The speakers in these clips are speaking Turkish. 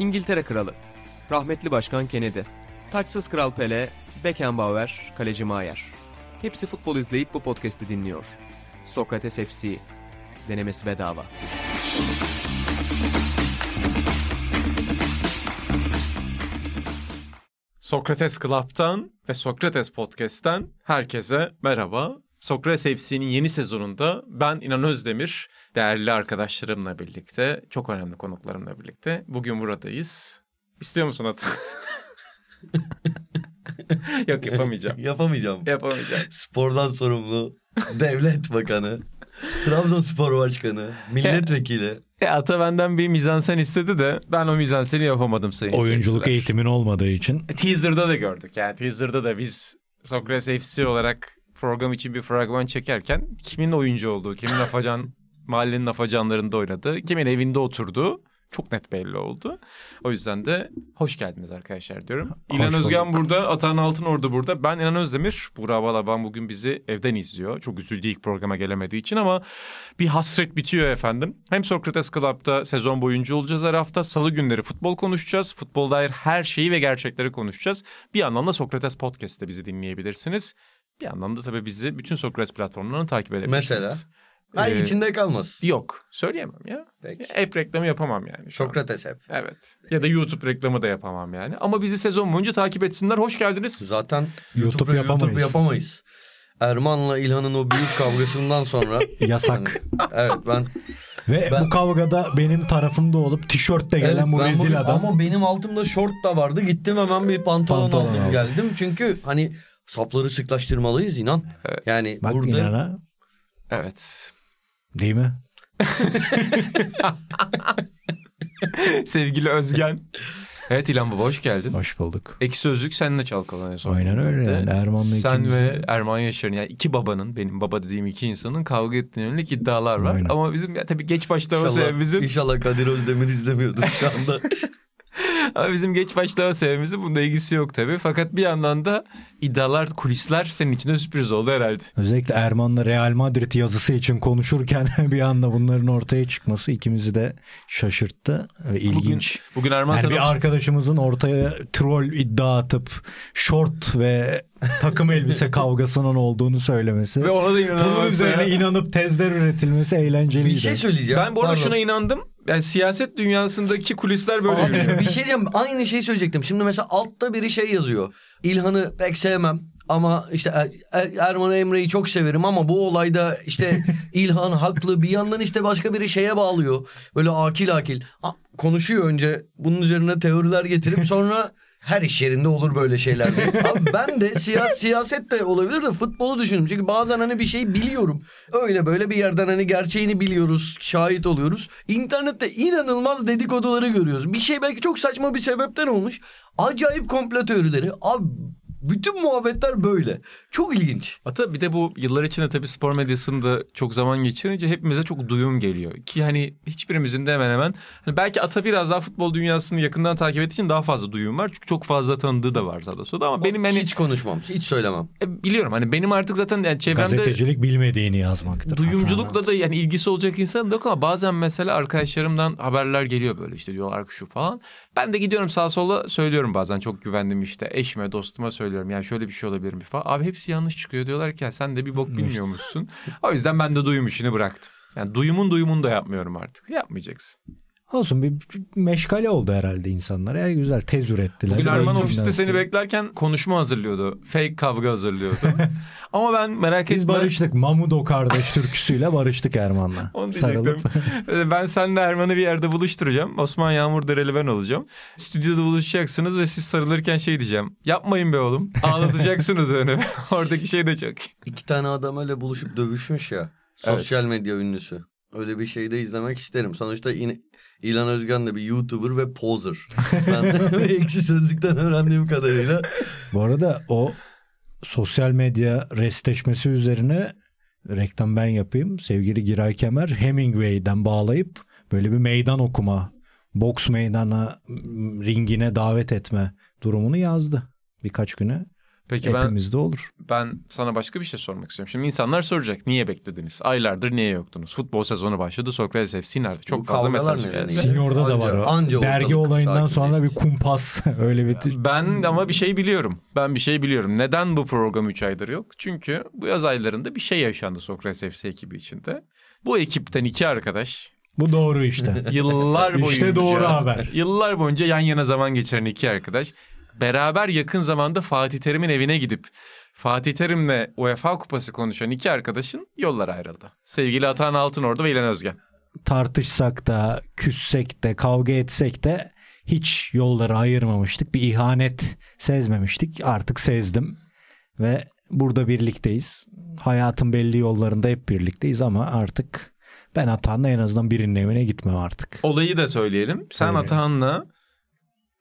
İngiltere Kralı, rahmetli Başkan Kennedy, taçsız Kral Pele, Beckenbauer, Kaleci Maier. Hepsi futbol izleyip bu podcast'i dinliyor. Sokrates FC, denemesi bedava. Sokrates Club'tan ve Sokrates Podcast'ten herkese merhaba. Sokrates FC'nin yeni sezonunda ben İnan Özdemir, değerli arkadaşlarımla birlikte, çok önemli konuklarımla birlikte bugün buradayız. İstiyor musun Ata? Yok yapamayacağım. Yapamayacağım. Yapamayacağım. Spordan sorumlu devlet bakanı, Trabzonspor başkanı, milletvekili. E, Ata benden bir mizansen istedi de ben o mizanseni yapamadım sayın Oyunculuk seyirciler. eğitimin olmadığı için. E, Teaser'da da gördük yani teaser'da da biz Sokrates FC olarak program için bir fragman çekerken kimin oyuncu olduğu, kimin afacan mahallenin afacanlarında oynadığı, kimin evinde oturduğu çok net belli oldu. O yüzden de hoş geldiniz arkadaşlar diyorum. Hoş bulduk. Özgen burada, Atahan Altın orada burada. Ben İlhan Özdemir. Burak Balaban bugün bizi evden izliyor. Çok üzüldü ilk programa gelemediği için ama bir hasret bitiyor efendim. Hem Sokrates Club'da sezon boyunca olacağız her hafta. Salı günleri futbol konuşacağız. Futbol dair her şeyi ve gerçekleri konuşacağız. Bir yandan da Sokrates Podcast'te bizi dinleyebilirsiniz. Bir yandan da tabii bizi bütün Sokrates platformlarını takip edebilirsiniz. Mesela? Ay Ee, içinde kalmaz. Yok söyleyemem ya. Peki. App reklamı yapamam yani. Sokrates hep. Evet. Ya da YouTube reklamı da yapamam yani. Ama bizi sezon boyunca takip etsinler. Hoş geldiniz. Zaten YouTube YouTube, yapamayız. YouTube yapamayız. Erman'la İlhan'ın o büyük kavgasından sonra. Yasak. Yani, evet ben. Ve Ben- bu kavgada benim tarafımda olup tişörtle gelen evet, bu rezil adam. Ama benim altımda şort da vardı. Gittim hemen bir pantolon, Pantolon aldım aldım. geldim. Çünkü hani sapları sıklaştırmalıyız inan. Evet. Yani Bak burada inana. Evet. Değil mi? Sevgili Özgen. evet İlhan Baba hoş geldin. Hoş bulduk. Ekşi Sözlük seninle çalkalanıyor son Aynen öyle yani. Erman'la Sen ikimiz- ve Erman Yaşar'ın yani iki babanın benim baba dediğim iki insanın kavga ettiğine yönelik iddialar var. Aynen. Ama bizim ya, tabii geç başlama sebebimizin inşallah Kadir Özdemir izlemiyordur şu anda. ama bizim geç başlama sebebimizin bunda ilgisi yok tabii. Fakat bir yandan da iddialar, kulisler senin için de sürpriz oldu herhalde. Özellikle Erman'la Real Madrid yazısı için konuşurken bir anda bunların ortaya çıkması ikimizi de şaşırttı. Ve ilginç. Bugün Erman Yani sana bir arkadaşımızın ortaya troll iddia atıp short ve takım elbise kavgasının olduğunu söylemesi. ve ona da Bunun inanılmaz. üzerine inanıp tezler üretilmesi eğlenceliydi. bir şey söyleyeceğim. Ben bu arada Pardon. şuna inandım. Yani siyaset dünyasındaki kulisler böyle yürüyor. Abi bir şey diyeceğim. Aynı şeyi söyleyecektim. Şimdi mesela altta biri şey yazıyor. İlhan'ı pek sevmem. Ama işte Er- Er- Erman Emre'yi çok severim ama bu olayda işte İlhan haklı. Bir yandan işte başka biri şeye bağlıyor. Böyle akil akil. A- Konuşuyor önce bunun üzerine teoriler getirip sonra her iş yerinde olur böyle şeyler. Abi ben de siyas siyaset de olabilir de futbolu düşündüm. Çünkü bazen hani bir şey biliyorum. Öyle böyle bir yerden hani gerçeğini biliyoruz, şahit oluyoruz. İnternette inanılmaz dedikoduları görüyoruz. Bir şey belki çok saçma bir sebepten olmuş. Acayip komplo teorileri. Abi bütün muhabbetler böyle. Çok ilginç. Ata bir de bu yıllar içinde tabii spor medyasında çok zaman geçirince hepimize çok duyum geliyor. Ki hani hiçbirimizin de hemen hemen hani belki Ata biraz daha futbol dünyasını yakından takip ettiği için daha fazla duyum var. Çünkü çok fazla tanıdığı da var sağda solda ama benim hani hiç konuşmam, hiç söylemem. e, biliyorum hani benim artık zaten yani çevremde Gazetecilik bilmediğini yazmaktır. duyumculukla da yani ilgisi olacak insan yok ama bazen mesela arkadaşlarımdan haberler geliyor böyle işte diyorlar ki şu falan. Ben de gidiyorum sağa sola söylüyorum bazen çok güvendim işte eşime dostuma söylüyorum yani şöyle bir şey olabilir mi falan. Abi hepsi yanlış çıkıyor diyorlar ki "Ya sen de bir bok bilmiyormuşsun. o yüzden ben de duyum işini bıraktım. Yani duyumun duyumunu da yapmıyorum artık. Yapmayacaksın. Olsun bir, meşgale oldu herhalde insanlar. Ya güzel tez ürettiler. Bugün Erman ofiste seni beklerken konuşma hazırlıyordu. Fake kavga hazırlıyordu. Ama ben merak Biz etme. barıştık. Mamudo kardeş türküsüyle barıştık Erman'la. Onu diyecektim. Ben seninle Erman'ı bir yerde buluşturacağım. Osman Yağmur Dereli ben olacağım. Stüdyoda buluşacaksınız ve siz sarılırken şey diyeceğim. Yapmayın be oğlum. Ağlatacaksınız öyle. Oradaki şey de çok. İki tane adam öyle buluşup dövüşmüş ya. Sosyal medya ünlüsü. Öyle bir şey de izlemek isterim. Sonuçta in- İlhan Özgen de bir YouTuber ve poser. Ben de ekşi sözlükten öğrendiğim kadarıyla. Bu arada o sosyal medya restleşmesi üzerine reklam ben yapayım. Sevgili Giray Kemer Hemingway'den bağlayıp böyle bir meydan okuma, boks meydana ringine davet etme durumunu yazdı birkaç güne. Peki ben Hepimizde olur. ben sana başka bir şey sormak istiyorum. Şimdi insanlar soracak niye beklediniz? Aylardır niye yoktunuz? Futbol sezonu başladı. Sokrates FC nerede? Çok Bu fazla mesaj geldi. yani? Signor'da da var o. anca Dergi olayından sonra bir kumpas öyle bir Ben ama bir şey biliyorum. Ben bir şey biliyorum. Neden bu program 3 aydır yok? Çünkü bu yaz aylarında bir şey yaşandı Sokrates FC ekibi içinde. Bu ekipten iki arkadaş bu doğru işte. yıllar boyunca İşte doğru haber. Yıllar boyunca yan yana zaman geçiren iki arkadaş beraber yakın zamanda Fatih Terim'in evine gidip Fatih Terim'le UEFA kupası konuşan iki arkadaşın yolları ayrıldı. Sevgili Atahan Altınordu ve İlhan Özgen. Tartışsak da, küssek de, kavga etsek de hiç yolları ayırmamıştık. Bir ihanet sezmemiştik. Artık sezdim ve burada birlikteyiz. Hayatın belli yollarında hep birlikteyiz ama artık ben Atahan'la en azından birinin evine gitmem artık. Olayı da söyleyelim. Sen. Atahan'la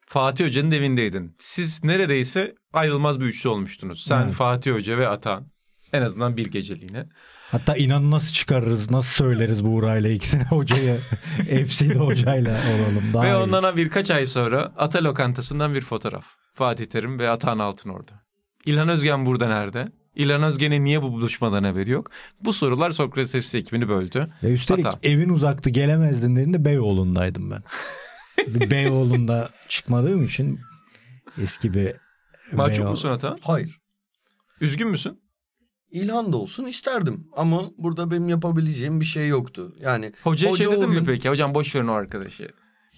Fatih Hoca'nın evindeydin. Siz neredeyse ayrılmaz bir üçlü olmuştunuz. Sen, Evet. Fatih Hoca ve Atahan. En azından bir geceliğine. Hatta inan nasıl çıkarırız, nasıl söyleriz Buğra'yla ikisine hocayı. FC'de hocayla olalım. Daha ve iyi. ondan birkaç ay sonra Ata Lokantası'ndan bir fotoğraf. Fatih Terim ve Atahan Altınordu. İlhan Özgen burada nerede? İlhan Özgen'in niye bu buluşmadan haberi yok? Bu sorular Sokrates FC ekibini böldü. Ve üstelik Hata. evin uzaktı gelemezdin dediğinde Beyoğlu'ndaydım ben. bir Beyoğlu'nda çıkmadığım için eski bir Mahcup Beyoğlu- musun Atahan? Hayır. Üzgün müsün? İlhan da olsun isterdim ama burada benim yapabileceğim bir şey yoktu. Yani Hocaya Hoca şey dedin o mi gün- peki? Hocam boş verin o arkadaşı.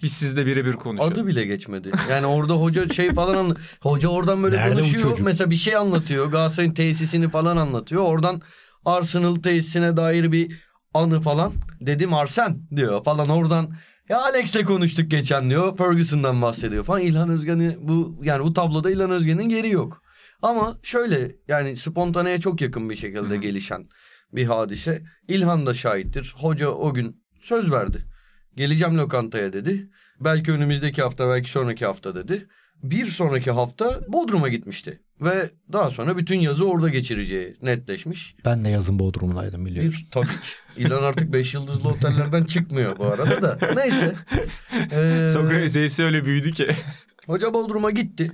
Biz sizle birebir konuşalım. adı bile geçmedi. Yani orada hoca şey falan anla- hoca oradan böyle Nerede konuşuyor. çocuk? Mesela bir şey anlatıyor. Galatasaray'ın tesisini falan anlatıyor. Oradan Arsenal tesisine dair bir anı falan. Dedim Arsen diyor falan oradan ya Alex'le konuştuk geçen diyor. Ferguson'dan bahsediyor falan. İlhan Özgen'i bu yani bu tabloda İlhan Özgen'in geri yok. Ama şöyle yani spontaneye çok yakın bir şekilde Hı. gelişen bir hadise. İlhan da şahittir. Hoca o gün söz verdi. Geleceğim lokantaya dedi. Belki önümüzdeki hafta belki sonraki hafta dedi. Bir sonraki hafta Bodrum'a gitmişti. Ve daha sonra bütün yazı orada geçireceği netleşmiş. Ben de yazın Bodrum'daydım biliyorum. Bir tabii ki. İlan artık 5 yıldızlı otellerden çıkmıyor bu arada da. Neyse. Ee, Sokrates öyle büyüdü ki. Hoca Bodrum'a gitti.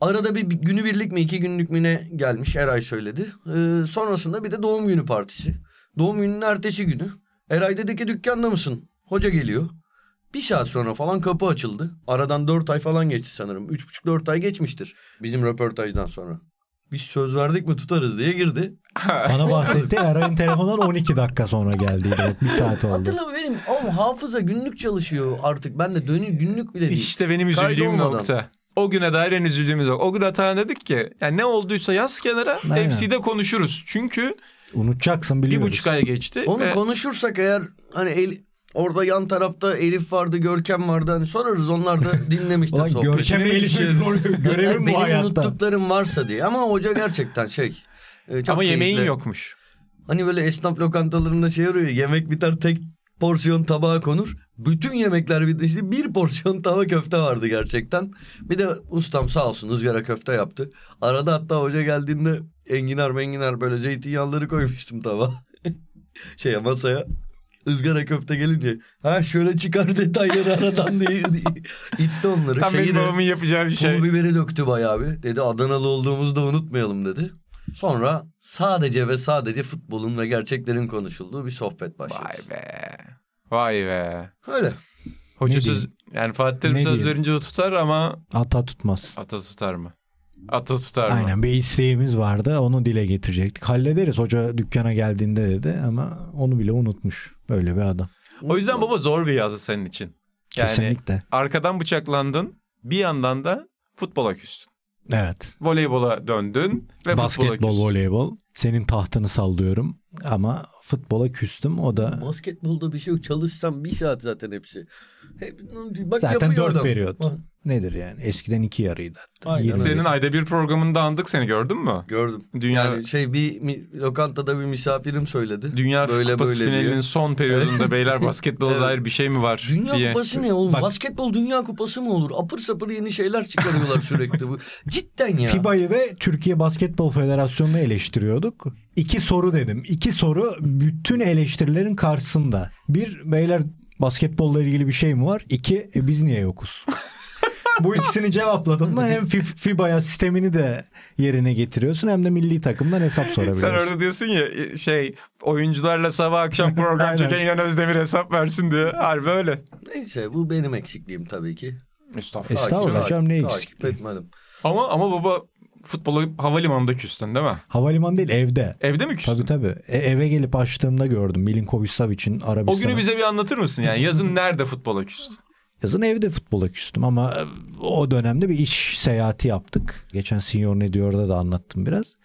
Arada bir, bir günübirlik mi iki günlük mü ne gelmiş Eray söyledi. Ee, sonrasında bir de doğum günü partisi. Doğum gününün ertesi günü. Eray dedi ki dükkanda mısın? Hoca geliyor. Bir saat sonra falan kapı açıldı. Aradan dört ay falan geçti sanırım. Üç buçuk dört ay geçmiştir bizim röportajdan sonra. Biz söz verdik mi tutarız diye girdi. Bana bahsetti. Eray'ın telefonundan 12 dakika sonra geldiydi. Bir saat oldu. Hatırlama benim ama hafıza günlük çalışıyor artık. Ben de dönü günlük bile değil. İşte benim üzüldüğüm nokta. O güne dair en üzüldüğümüz nokta. O gün Atahan dedik ki yani ne olduysa yaz kenara Aynen. FC'de konuşuruz. Çünkü Unutacaksın bir biliyoruz. buçuk ay geçti. Onu ve konuşursak eğer hani el, orada yan tarafta Elif vardı, Görkem vardı hani sorarız onlar da dinlemiştir Ulan sohbeti. Görkem Elif'in görevim bu benim hayatta. unuttuklarım varsa diye ama hoca gerçekten şey. e, çok Ama yemeğin keyifli. yokmuş. Hani böyle esnaf lokantalarında şey arıyor ya, yemek biter tek porsiyon tabağa konur. Bütün yemekler bitti. İşte bir porsiyon tava köfte vardı gerçekten. Bir de ustam sağ olsun ızgara köfte yaptı. Arada hatta hoca geldiğinde enginar menginar böyle zeytinyağları koymuştum tava. Şeye masaya. Izgara köfte gelince ha şöyle çıkar detayları aradan diye, diye itti onları. Tam Şeyi benim de- babamın yapacağı bir şey. Pul biberi döktü bayağı bir. Dedi Adanalı olduğumuzu da unutmayalım dedi. Sonra sadece ve sadece futbolun ve gerçeklerin konuşulduğu bir sohbet başladı. Vay be. Vay be. Öyle. Hoca Ne söz yani Fatih Terim söz diyeyim? verince o tutar ama Ata tutmaz. ata tutar mı? Ata tutar mı? Aynen bir isteğimiz vardı onu dile getirecektik. Hallederiz hoca dükkana geldiğinde dedi ama onu bile unutmuş. Böyle bir adam. O yüzden baba zor bir yazı senin için. Yani Kesinlikle. arkadan bıçaklandın bir yandan da futbola küstün. Evet. Voleybola döndün ve futbola Basketbol, küstün. voleybol. Senin tahtını sallıyorum ama futbola küstüm. O da Basketbolda bir şey yok. Çalışsam bir saat zaten hepsi. Hep, bak zaten dört periyot. Nedir yani? Eskiden iki yarıydı. hatta. Aynen. Senin ayda bir programında andık seni gördün mü? Gördüm. Dünya Yani şey bir mi- lokantada bir misafirim söyledi. Dünya böyle Kupası böyle finalinin diye. son periyodunda beyler basketbola Evet. dair bir şey mi var Dünya diye. kupası ne oğlum? Bak- Basketbol dünya kupası mı olur? Apır sapır yeni şeyler çıkarıyorlar sürekli bu. Cidden ya. FIBA'yı ve Türkiye Basketbol Federasyonu'nu eleştiriyorduk. İki soru dedim. İki soru bütün eleştirilerin karşısında. Bir, beyler basketbolla ilgili bir şey mi var? İki, e, biz niye yokuz? Bu ikisini cevapladın mı hem Fi- FIBA'ya sistemini de yerine getiriyorsun hem de milli takımdan hesap sorabiliyorsun. Sen orada diyorsun ya şey oyuncularla sabah akşam program çeken İnan Özdemir hesap versin diye. Harbi öyle. Neyse bu benim eksikliğim tabii ki. Estağfurullah. Estağfurullah canım, ne eksikliği? etmedim. Ama ama baba futbolu havalimanında küstün değil mi? Havalimanı değil evde. Evde mi küstün? Tabii tabii. E, eve gelip açtığımda gördüm. Milinkovic Savic'in Arabistan'a. O günü bize bir anlatır mısın yani? Yazın nerede futbola küstün? Yazın evde futbola küstüm ama e, o dönemde bir iş seyahati yaptık. Geçen Senior Ne Diyor'da da anlattım biraz.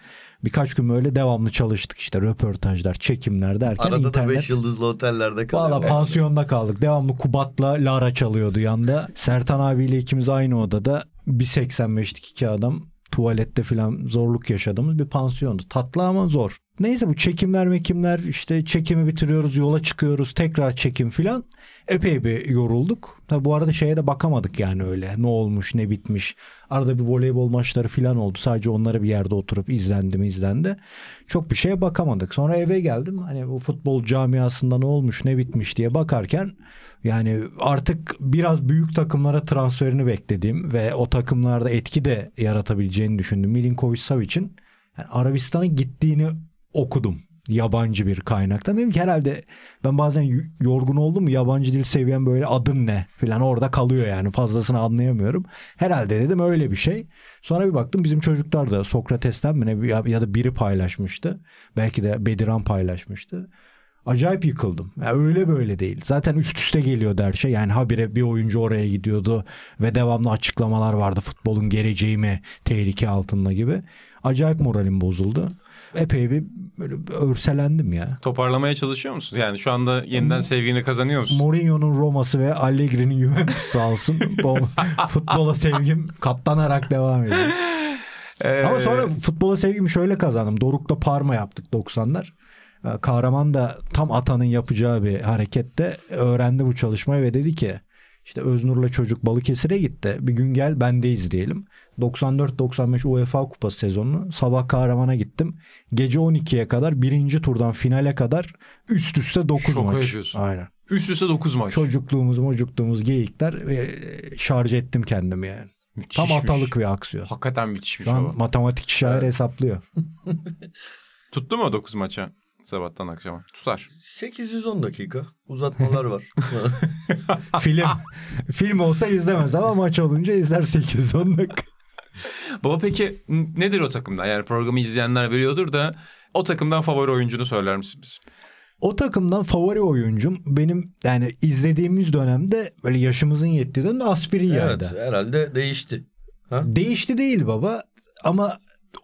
Birkaç gün böyle devamlı çalıştık işte röportajlar, çekimler derken Arada da internet. 5 yıldızlı otellerde Valla kalıyorlar. pansiyonda kaldık. Devamlı Kubat'la Lara çalıyordu yanda. Sertan abiyle ikimiz aynı odada. 1.85'lik iki adam tuvalette falan zorluk yaşadığımız bir pansiyondu. Tatlı ama zor. Neyse bu çekimler mekimler işte çekimi bitiriyoruz yola çıkıyoruz tekrar çekim filan. Epey bir yorulduk. Tabi bu arada şeye de bakamadık yani öyle ne olmuş ne bitmiş. Arada bir voleybol maçları filan oldu. Sadece onları bir yerde oturup izlendi mi izlendi. Çok bir şeye bakamadık. Sonra eve geldim. Hani bu futbol camiasında ne olmuş ne bitmiş diye bakarken yani artık biraz büyük takımlara transferini beklediğim ve o takımlarda etki de yaratabileceğini düşündüm. Milinkovic Savic'in yani Arabistan'a gittiğini okudum yabancı bir kaynaktan. Dedim ki herhalde ben bazen yorgun oldum mu yabancı dil seviyem böyle adın ne falan orada kalıyor yani fazlasını anlayamıyorum. Herhalde dedim öyle bir şey. Sonra bir baktım bizim çocuklar da Sokrates'ten mi ne ya, ya da biri paylaşmıştı. Belki de Bediran paylaşmıştı. Acayip yıkıldım. Ya öyle böyle değil. Zaten üst üste geliyordu her şey. Yani habire bir oyuncu oraya gidiyordu ve devamlı açıklamalar vardı. Futbolun geleceği mi tehlike altında gibi. Acayip moralim bozuldu. Epey bir böyle örselendim ya. Toparlamaya çalışıyor musun? Yani şu anda yeniden sevgini kazanıyor musun? Mourinho'nun Roma'sı ve Allegri'nin Juventus sağ olsun. Futbola sevgim katlanarak devam ediyor. Ee, Ama sonra futbola sevgimi şöyle kazandım. Doruk'ta Parma yaptık 90'lar. Ee, Kahraman da tam atanın yapacağı bir harekette öğrendi bu çalışmayı ve dedi ki işte Öznur'la çocuk Balıkesir'e gitti. Bir gün gel bendeyiz diyelim. 94-95 UEFA Kupası sezonunu sabah Kahraman'a gittim. Gece 12'ye kadar birinci turdan finale kadar üst üste 9 Şoka maç. yapıyorsun. Aynen. Üst üste 9 maç. Çocukluğumuz mocukluğumuz geyikler ve şarj ettim kendimi yani. Tam Müthişmiş. atalık bir aksiyon. Hakikaten müthişmiş Şu an baba. matematikçi şair hesaplıyor. Tuttu mu o 9 maça sabahtan akşama? Tutar. 810 dakika uzatmalar var. Film. Film olsa izlemez ama maç olunca izler 8-10 dakika. Baba peki nedir o takımda? Yani programı izleyenler biliyordur da o takımdan favori oyuncunu söyler misin bize? O takımdan favori oyuncum benim yani izlediğimiz dönemde böyle yaşımızın yettiği dönemde evet Aspiria'ydı. herhalde değişti. Ha? Değişti değil baba ama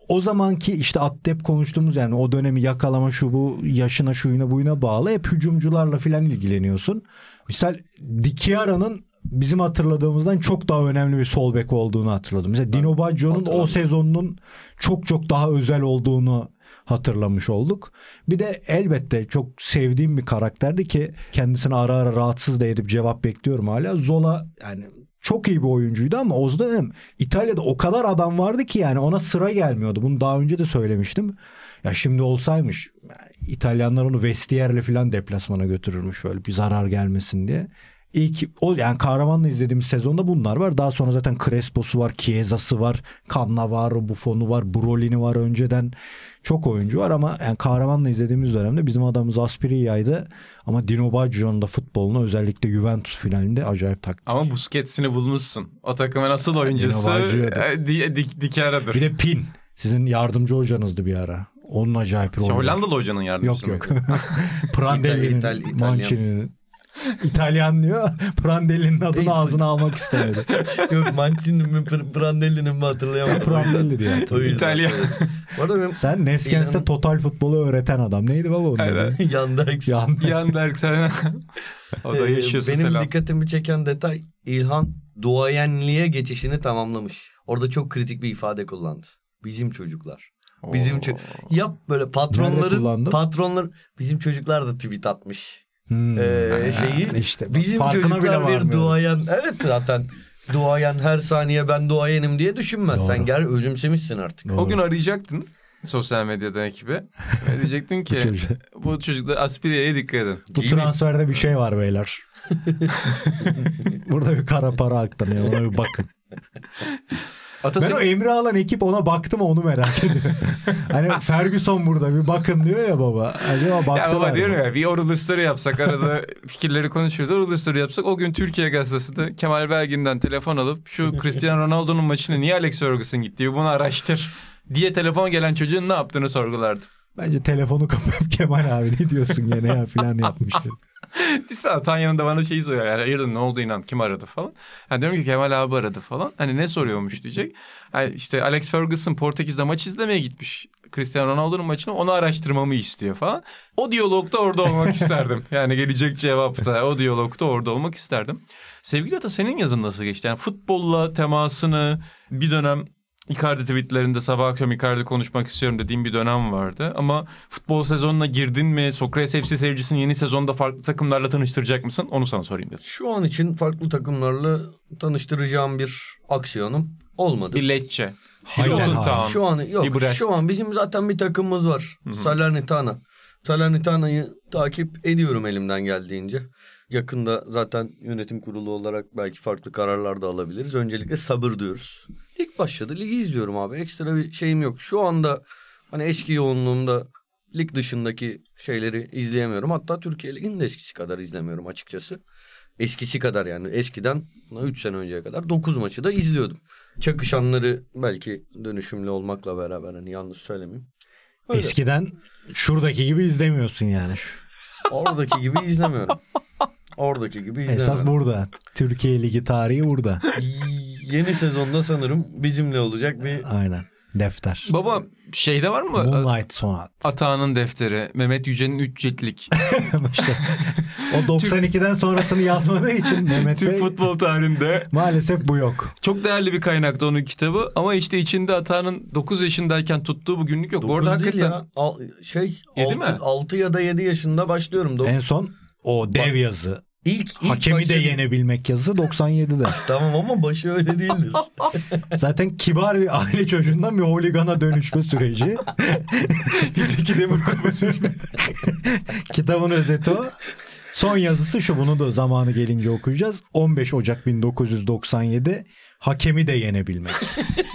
o zamanki işte Attep konuştuğumuz yani o dönemi yakalama şu bu yaşına şuyuna buyuna bağlı hep hücumcularla filan ilgileniyorsun. Misal Dikiara'nın bizim hatırladığımızdan çok daha önemli bir sol bek olduğunu hatırladım. Mesela Dino Baggio'nun o sezonunun çok çok daha özel olduğunu hatırlamış olduk. Bir de elbette çok sevdiğim bir karakterdi ki kendisini ara ara rahatsız da edip cevap bekliyorum hala. Zola yani çok iyi bir oyuncuydu ama o dönem İtalya'da o kadar adam vardı ki yani ona sıra gelmiyordu. Bunu daha önce de söylemiştim. Ya şimdi olsaymış İtalyanlar onu vestiyerle falan deplasmana götürürmüş böyle bir zarar gelmesin diye. İlk o yani Kahraman'la izlediğimiz sezonda bunlar var. Daha sonra zaten Crespo'su var, Chiesa'sı var, Cannavaro, Buffon'u var, Brolini var önceden. Çok oyuncu var ama yani Kahraman'la izlediğimiz dönemde bizim adamımız Aspiria'ydı. Ama Dino Baggio'nun da futbolunu özellikle Juventus finalinde acayip taktik. Ama Busquets'ini bulmuşsun. O takımın asıl oyuncusu e, Di- Di- Dikiara'dır. Bir de Pin. Sizin yardımcı hocanızdı bir ara. Onun acayip var. Hollandalı hocanın yardımcısı Yok yok. Prandelli'nin, İtal- İtal-. Mancini'nin. İtalyan diyor. Prandelli'nin adını ağzına almak istemedi. Yok Mancini mi Pr- Prandelli'nin mi hatırlayamadım. Prandelli diye hatırlıyorum. İtalyan. Bu arada benim Sen Neskens'te İlhan'ın- total futbolu öğreten adam. Neydi baba onun adı? Evet. Yan. Yanberk sen. o da Ee, yaşıyorsun Benim selam. dikkatimi çeken detay İlhan duayenliğe geçişini tamamlamış. Orada çok kritik bir ifade kullandı. Bizim çocuklar. Bizim ço- yap böyle Nerede patronların patronlar bizim çocuklar da tweet atmış. Hmm. Ee, şeyi işte bizim farkına bile çocuklar bir varmıyorum. duayen. Evet zaten duayen her saniye ben duayenim diye düşünmez. Doğru. Sen gel özümsemişsin artık. Doğru. O gün arayacaktın sosyal medyadan ekibe. Ve diyecektin ki Bu çocuklar Aspiria'ya dikkat edin. Bu Jimmy- transferde bir şey var beyler. Burada bir kara para aktarıyor. Ona bir bakın. Ben Atasem o Emre alan ekip ona baktım onu merak ediyorum. hani Ferguson burada bir bakın diyor ya baba. Acaba Ya baktılar baba mı? diyorum ya bir Orulu Story yapsak arada fikirleri konuşuyoruz. Orulu Story yapsak o gün Türkiye Gazetesi'nde Kemal Belgin'den telefon alıp şu Cristiano Ronaldo'nun maçına niye Alex Ferguson gitti bunu araştır diye telefon gelen çocuğun ne yaptığını sorgulardı. Bence telefonu kapayıp Kemal abi ne diyorsun gene ya falan yapmıştır. Disa Atan yanında bana şeyi soruyor. Yani hayırdır ne oldu inan kim aradı falan. Yani diyorum ki Kemal abi aradı falan. Hani ne soruyormuş diyecek. Yani işte Alex Ferguson Portekiz'de maç izlemeye gitmiş. Cristiano Ronaldo'nun maçını onu araştırmamı istiyor falan. O diyalogda orada olmak isterdim. Yani gelecek cevapta o diyalogda orada olmak isterdim. Sevgili Ata senin yazın nasıl geçti? Yani futbolla temasını bir dönem Icardi tweetlerinde sabah akşam Icardi konuşmak istiyorum dediğim bir dönem vardı. Ama futbol sezonuna girdin mi? Sokrates FC seyircisini yeni sezonda farklı takımlarla tanıştıracak mısın? Onu sana sorayım dedim. Şu an için farklı takımlarla tanıştıracağım bir aksiyonum olmadı. Bir Lecce. Hayır. Şu an yok. Şu an bizim zaten bir takımımız var. Salernitana. Salernitana'yı takip ediyorum elimden geldiğince. Yakında zaten yönetim kurulu olarak belki farklı kararlar da alabiliriz. Öncelikle sabır diyoruz. Lig başladı. Ligi izliyorum abi. Ekstra bir şeyim yok. Şu anda hani eski yoğunluğumda lig dışındaki şeyleri izleyemiyorum. Hatta Türkiye Ligi'ni de eskisi kadar izlemiyorum açıkçası. Eskisi kadar yani eskiden 3 sene önceye kadar 9 maçı da izliyordum. Çakışanları belki dönüşümlü olmakla beraber hani yanlış söylemeyeyim. Öyle. Eskiden şuradaki gibi izlemiyorsun yani. Oradaki gibi izlemiyorum. Oradaki gibi izlemiyorum. Esas burada. Türkiye Ligi tarihi burada. Yeni sezonda sanırım bizimle olacak bir Aynen. Defter. Baba şeyde var mı? Moonlight Sonat. Atağının defteri. Mehmet Yüce'nin 3 ciltlik. işte o 92'den sonrasını yazmadığı için Mehmet Türk Bey futbol tarihinde maalesef bu yok. çok değerli bir kaynaktı onun kitabı. Ama işte içinde Atağının 9 yaşındayken tuttuğu bu günlük yok. Bu arada hakikaten ya. Al, şey Yedi 6, mi? 6 ya da 7 yaşında başlıyorum. Dok- En son o dev yazı. İlk, ilk Hakemi de başı- yenebilmek yazısı 97'de. Tamam ama başı öyle değildir. Zaten kibar bir aile çocuğundan bir holigana dönüşme süreci. Fiziki demir kupası. Kitabın özeti o. Son yazısı şu bunu da zamanı gelince okuyacağız. 15 Ocak 1997 hakemi de yenebilmek.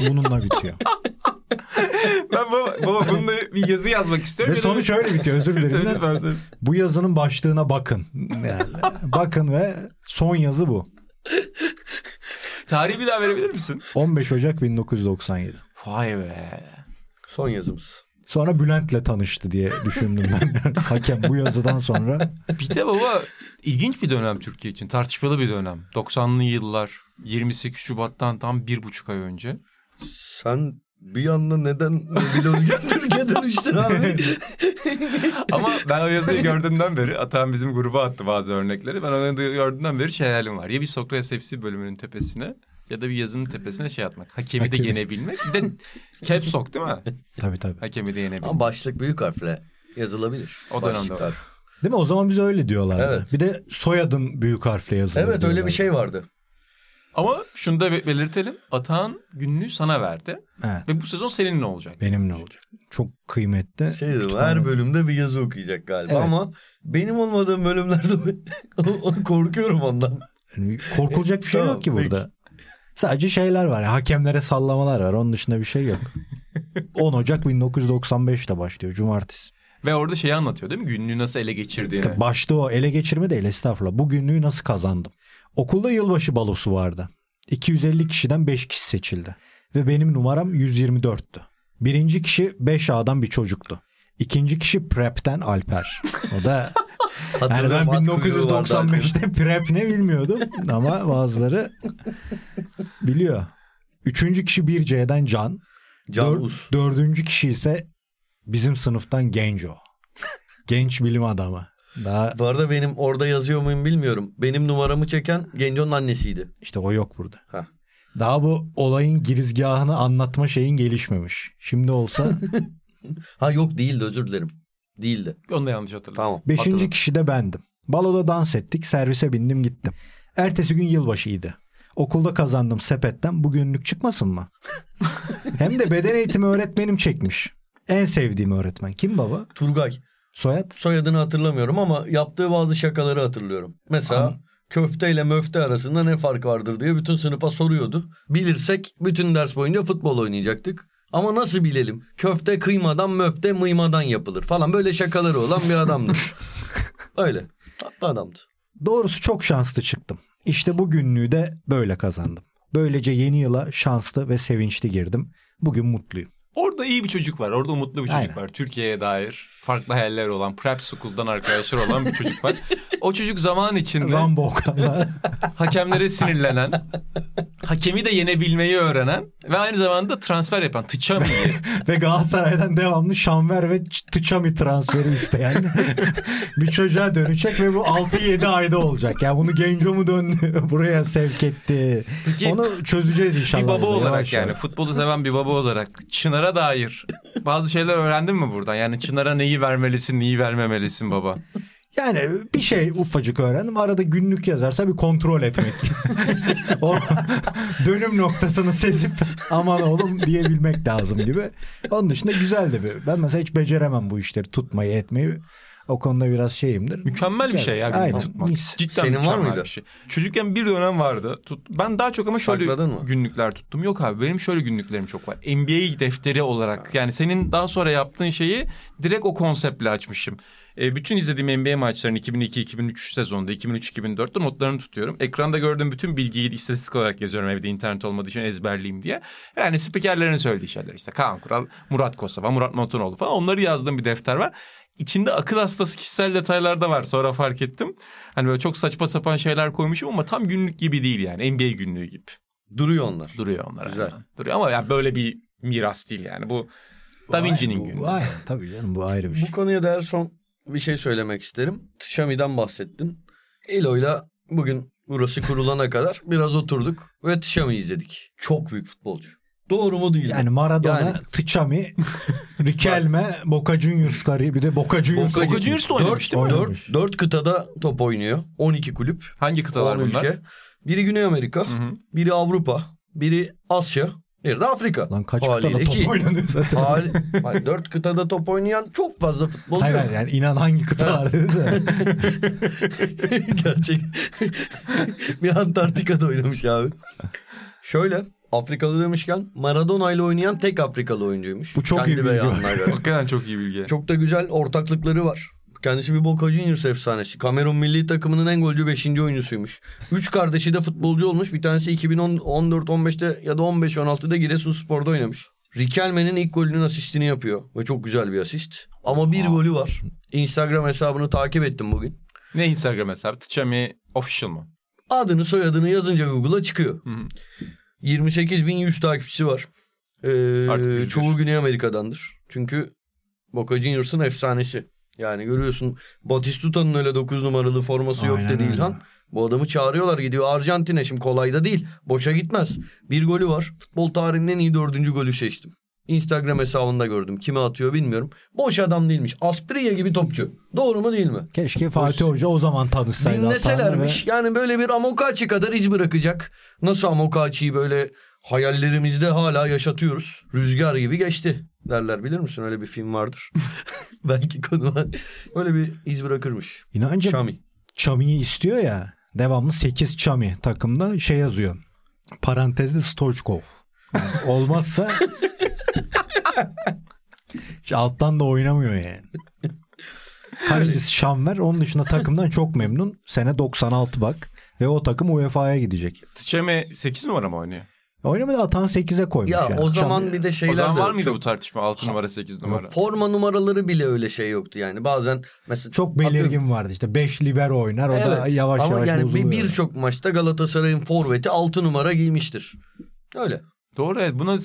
Bununla bitiyor. ben baba, baba bununla bir yazı yazmak istiyorum. Ve sonu şöyle bitiyor özür dilerim. Bu yazının başlığına bakın. Yani bakın ve son yazı bu. Tarihi bir daha verebilir misin? 15 Ocak 1997. Vay be. Son yazımız. Sonra Bülent'le tanıştı diye düşündüm ben. Hakem bu yazıdan sonra. Bir de baba ilginç bir dönem Türkiye için. Tartışmalı bir dönem. 90'lı yıllar. 28 Şubat'tan tam bir buçuk ay önce. Sen bir anda neden Nabil Özgen Türkiye dönüştün abi? Ama ben o yazıyı gördüğümden beri Atan bizim gruba attı bazı örnekleri. Ben o yazıyı gördüğümden beri şey hayalim var. Ya bir Sokrates FC bölümünün tepesine ya da bir yazının tepesine şey atmak. Hakemi de Hakemi. yenebilmek. Bir de caps lock değil mi? Tabii tabii. Hakemi de yenebilmek. Ama başlık büyük harfle yazılabilir. O dönemde var. Değil mi? O zaman biz öyle diyorlardı. Evet. Bir de soyadın büyük harfle yazılır Evet öyle bir şey vardı. Ama şunu da be- belirtelim. Atağın günlüğü sana verdi. Evet. Ve bu sezon senin ne olacak? Benim ne olacak? Çok kıymetli. Şey dedim, Kütüphane- her bölümde bir yazı okuyacak galiba Evet. ama benim olmadığım bölümlerde korkuyorum ondan. Yani korkulacak bir şey Tamam, yok ki peki. burada. Sadece şeyler var. ya, Hakemlere sallamalar var. Onun dışında bir şey yok. 10 Ocak 1995'te başlıyor. Cumartesi. Ve orada şeyi anlatıyor değil mi? Günlüğü nasıl ele geçirdiğini. Başta o ele geçirme değil estağfurullah. Bu günlüğü nasıl kazandım? Okulda yılbaşı balosu vardı. 250 kişiden 5 kişi seçildi. Ve benim numaram 124'tü. Birinci kişi 5A'dan bir çocuktu. İkinci kişi Prep'ten Alper. O da yani ben Hatırlıyorum, at kuyruğu vardı arkada. 1995'te Prep ne bilmiyordum ama bazıları biliyor. Üçüncü kişi 1C'den Can. Can Dör- Us. Dördüncü kişi ise bizim sınıftan Genco. Genç bilim adamı. Daha Bu arada benim orada yazıyor muyum bilmiyorum. Benim numaramı çeken Genco'nun annesiydi. işte o yok burada. Ha. Daha bu olayın girizgahını anlatma şeyin gelişmemiş. Şimdi olsa Ha yok değildi özür dilerim. Değildi. Onu da yanlış hatırladım. Tamam. beşinci Hatırladım. kişi de bendim. Baloda dans ettik, servise bindim gittim. Ertesi gün yılbaşıydı. Okulda kazandım sepetten bugünlük çıkmasın mı? Hem de beden eğitimi öğretmenim çekmiş. En sevdiğim öğretmen. Kim baba? Turgay. Soyad? Soyadını hatırlamıyorum ama yaptığı bazı şakaları hatırlıyorum. Mesela An- köfte ile möfte arasında ne fark vardır diye bütün sınıfa soruyordu. Bilirsek bütün ders boyunca futbol oynayacaktık. Ama nasıl bilelim? Köfte kıymadan möfte mıymadan yapılır falan böyle şakaları olan bir adamdı. Öyle. Tatlı adamdı. Doğrusu çok şanslı çıktım. İşte bu günlüğü de böyle kazandım. Böylece yeni yıla şanslı ve sevinçli girdim. Bugün mutluyum. Orada iyi bir çocuk var. Orada umutlu bir çocuk Aynen. var. Türkiye'ye dair farklı hayaller olan, prep school'dan arkadaşlar olan bir çocuk var. O çocuk zaman içinde Rambo Okan'la hakemlere sinirlenen, hakemi de yenebilmeyi öğrenen ve aynı zamanda transfer yapan Tıçami'yi. ve Galatasaray'dan devamlı Şanver ve Tıçami transferi isteyen bir çocuğa dönecek ve bu 6-7 ayda olacak. Yani bunu Genco mu döndü buraya sevk etti. Peki, Onu çözeceğiz inşallah. bir baba Yavaş olarak yani yavaş. futbolu seven bir baba olarak Çınar'a dair bazı şeyler öğrendin mi buradan? Yani Çınar'a neyi vermelisin, neyi vermemelisin baba? Yani bir şey ufacık öğrendim. Arada günlük yazarsa bir kontrol etmek. o dönüm noktasını sezip aman oğlum diyebilmek lazım gibi. Onun dışında güzel de bir. Ben mesela hiç beceremem bu işleri tutmayı etmeyi. O konuda biraz şeyimdir. Mükemmel bir şey ya günlük Aynen. tutmak. Mis. Cidden Senin var mıydı? bir şey. Çocukken bir dönem vardı. Tut, ben daha çok ama şöyle Sakladın mı? günlükler tuttum. Yok abi benim şöyle günlüklerim çok var. NBA defteri olarak yani senin daha sonra yaptığın şeyi direkt o konseptle açmışım. E, bütün izlediğim NBA maçlarının 2002-2003 sezonunda 2003-2004'te notlarını tutuyorum. Ekranda gördüğüm bütün bilgiyi istatistik olarak yazıyorum evde internet olmadığı için ezberleyeyim diye. Yani spikerlerin söylediği şeyler işte Kaan Kural, Murat Kosova, Murat Motunoğlu falan onları yazdığım bir defter var. İçinde akıl hastası kişisel detaylar da var. Sonra fark ettim. Hani böyle çok saçma sapan şeyler koymuşum ama tam günlük gibi değil yani. NBA günlüğü gibi. Duruyor onlar. Duruyor onlar. Güzel. aynen. Duruyor ama yani böyle bir miras değil yani. Bu Da Vinci'nin Bu- günlüğü. bu- Aynen tabii canım bu ayrı bir şey. Bu konuya dair son bir şey söylemek isterim. Xiaomi'den bahsettin. Elo'yla bugün burası kurulana kadar biraz oturduk ve Xiaomi izledik. Çok büyük futbolcu. Doğru mu değil? Yani Maradona, Yani- Tıçami, Riquelme, Boca Juniors karıyı bir de Boca Juniors. Boca Juniors da oynamış değil mi? Oynamış. Dört, dört kıtada top oynuyor. 12 kulüp. Hangi kıtalar 10 bunlar? ülke. Biri Güney Amerika, Hı hı. biri Avrupa, biri Asya, biri de Afrika. Lan kaç Haliyle kıtada top ki- oynanıyor zaten. Hal, Hayır, dört kıtada top oynayan çok fazla futbolcu. Hayır yok. hayır, yani inan hangi kıtalar dedi de. Gerçek. bir Antarktika'da oynamış abi. Şöyle Afrikalı demişken Maradona ile oynayan tek Afrikalı oyuncuymuş. Bu çok iyi bilgi. Hakikaten çok iyi bilgi. çok da güzel ortaklıkları var. Kendisi bir Boca Juniors efsanesi. Kamerun milli takımının en golcü 5. oyuncusuymuş. Üç kardeşi de futbolcu olmuş. Bir tanesi 2014-15'te ya da 15-16'da Giresunspor'da oynamış. Riquelme'nin ilk golünün asistini yapıyor. Ve çok güzel bir asist. Ama bir golü var. Instagram hesabını takip ettim bugün. Ne Instagram hesabı? Tıçami Official mı? Adını soyadını yazınca Google'a çıkıyor. Hı hı. 28.100 takipçisi var. Ee, Artık çoğu Güney Amerika'dandır. Çünkü Boca Juniors'ın efsanesi. Yani görüyorsun Batistuta'nın öyle 9 numaralı forması yok Aynen dedi öyle. İlhan. Bu adamı çağırıyorlar gidiyor Arjantin'e. Şimdi kolay da değil. Boşa gitmez. Bir golü var. Futbol tarihinin en iyi dördüncü golü seçtim. Instagram hesabında gördüm. Kime atıyor bilmiyorum. Boş adam değilmiş. Asprilla gibi topçu. Doğru mu değil mi? Keşke Fatih Hoca o zaman tanışsaydı. Dinleselermiş. Yani böyle bir Amokachi kadar iz bırakacak. Nasıl Amokachi'yi böyle hayallerimizde hala yaşatıyoruz. Rüzgar gibi geçti derler bilir misin? Öyle bir film vardır. Belki konu var. Öyle bir iz bırakırmış. İnancım Şami. Çami'yi istiyor ya. Devamlı 8 Çami takımda şey yazıyor. Parantezli Stoichkov. Yani olmazsa Hiç alttan da oynamıyor yani. Kalecisi Şanver onun dışında takımdan çok memnun. Sene 96 bak. Ve o takım UEFA'ya gidecek. Tıçami 8 numara mı oynuyor? Oynamadı atan 8'e koymuş. Ya yani. o zaman Şam- bir de şeyler o zaman de var mıydı çok- bu tartışma? 6 numara 8 numara. Forma numaraları bile öyle şey yoktu yani. Bazen mesela çok belirgin vardı işte. 5 libero oynar. O da Evet, yavaş ama yavaş yani bir- birçok maçta Galatasaray'ın forveti 6 numara giymiştir. Öyle. Doğru evet. Buna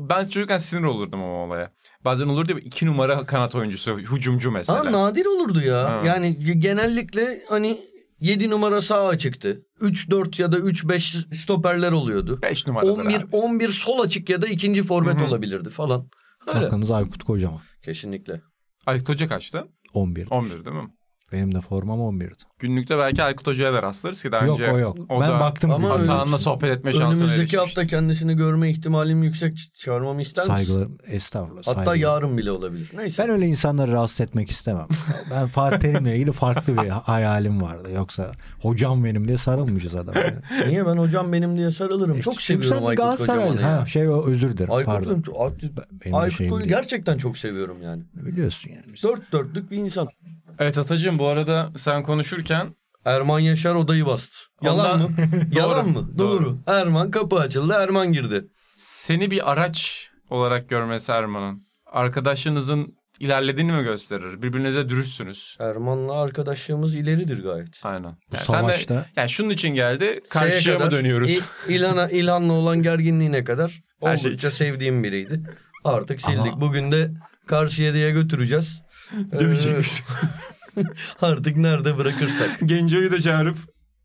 ben çocukken sinir olurdum o olaya. Bazen olurdu ya 2 numara kanat oyuncusu, hücumcu mesela. Ha, nadir olurdu ya. Ha. Yani genellikle hani 7 numara sağ açıktı. 3-4 ya da 3-5 stoperler oluyordu. 5 numaradır 11 abi. 11 sol açık ya da ikinci forvet Hı hı. olabilirdi falan. Öyle. Hakanız Aykut Kocaman. Kesinlikle. Aykut Hoca kaçtı? 11. 11 değil mi? Benim de formam 11'di. Günlükte belki Aykut Hoca'ya da rastlarız ki daha Yok önce. o yok. o ben da baktım. Ama Atahan'la sohbet etme şansına Önümüzdeki hafta kendisini görme ihtimalim yüksek. Çağırmamı ister misin? Saygılarım. Estağfurullah. Hatta saygılarım. yarın bile olabilir. Neyse. Ben öyle insanları rahatsız etmek istemem. Ben Fatih Terim'le ilgili farklı bir hayalim vardı. Yoksa hocam benim diye sarılmışız adama. yani. Niye ben hocam benim diye sarılırım. Çok Çünkü seviyorum Aykut ya. Ha, şey özür dilerim. Aykut, pardon. Aykut, Aykut değil. gerçekten çok seviyorum yani. Biliyorsun yani. Dört dörtlük bir insan. Evet Atacığım bu arada sen konuşurken Erman Yaşar odayı bastı. Yalan Ondan- mı? Yalan Doğru, mı? doğru. Doğru. Erman kapı açıldı. Erman girdi. seni bir araç olarak görmesi Erman'ın arkadaşınızın ilerlediğini mi gösterir? Birbirinize dürüstsünüz. Erman'la arkadaşlığımız ileridir gayet. Aynen. Bu Yani sen de savaşta yani şunun için geldi. Şeye Karşıya mı kadar, dönüyoruz? İ- İlhan'a, İlhan'la olan gerginliğine kadar Her şey oldukça sevdiğim biriydi. Artık sildik. Ama- Bugün de karşıya diye götüreceğiz. Ee, artık nerede bırakırsak. Genco'yu da çağırıp.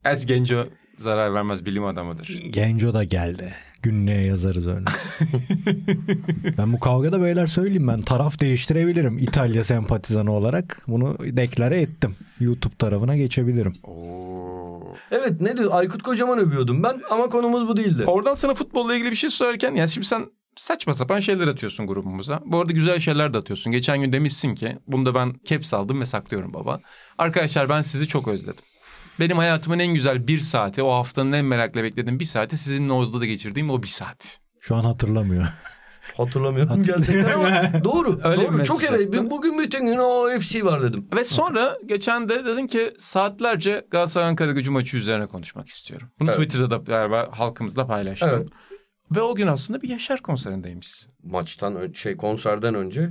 Evet Genco zarar vermez bilim adamıdır. Genco da geldi. Günlüğe yazarız öyle. ben bu kavgada beyler söyleyeyim ben taraf değiştirebilirim İtalya sempatizanı olarak. Bunu deklare ettim. YouTube tarafına geçebilirim. Oo. Evet ne diyor? Aykut Kocaman övüyordum ben ama konumuz bu değildi. Oradan sana futbolla ilgili bir şey söylerken yani şimdi sen saçma sapan şeyler atıyorsun grubumuza. Bu arada güzel şeyler de atıyorsun. Geçen gün demişsin ki bunu da ben caps aldım ve saklıyorum baba. Arkadaşlar ben sizi çok özledim. Benim hayatımın en güzel bir saati, o haftanın en merakla beklediğim bir saati sizinle odada geçirdiğim o bir saat. Şu an hatırlamıyor. Hatırlamıyorum gerçekten ama doğru. Öyle doğru. Çok evet. Bugün bütün gün o FC var dedim. Ve sonra geçen de dedim ki saatlerce Galatasaray Ankara gücü maçı üzerine konuşmak istiyorum. Bunu Evet. Twitter'da da beraber halkımızla paylaştım. Evet. Ve o gün aslında bir Yaşar konserindeymişsin. Maçtan şey konserden önce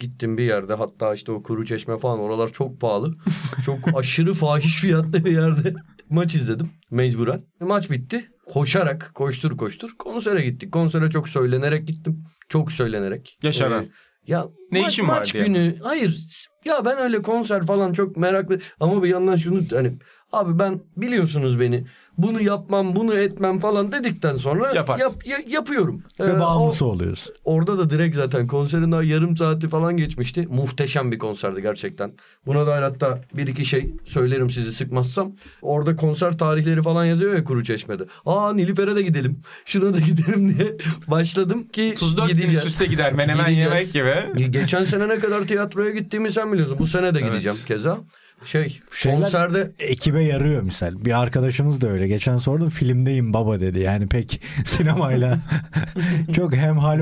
gittim bir yerde hatta işte o kuru çeşme falan oralar çok pahalı. çok aşırı fahiş fiyatlı bir yerde maç izledim mecburen. Maç bitti. Koşarak koştur koştur konsere gittik. Konsere çok söylenerek gittim. Çok söylenerek. Yaşar'a. Ee, ya Ne maç, işin maç diye. günü hayır ya ben öyle konser falan çok meraklı ama bir yandan şunu hani abi ben biliyorsunuz beni bunu yapmam bunu etmem falan dedikten sonra Yaparsın. yap, ya- yapıyorum. Ee, Ve o- bağımlısı oluyorsun. Orada da direkt zaten konserin daha yarım saati falan geçmişti. Muhteşem bir konserdi gerçekten. Buna dair hatta bir iki şey söylerim sizi sıkmazsam. Orada konser tarihleri falan yazıyor ya Kuru Çeşme'de. Aa Nilüfer'e de gideceğim. Şuna da gidelim diye başladım ki 34 gün gideceğiz. üst üste gider menemen yemek gibi. Geçen sene ne kadar tiyatroya gittiğimi sen biliyorsun. Bu sene de Evet. gideceğim keza. Şey Şeyler- konserde Ekibe yarıyor misal. Bir arkadaşımız da öyle. Geçen sordum filmdeyim baba dedi. Yani pek sinemayla çok hemhal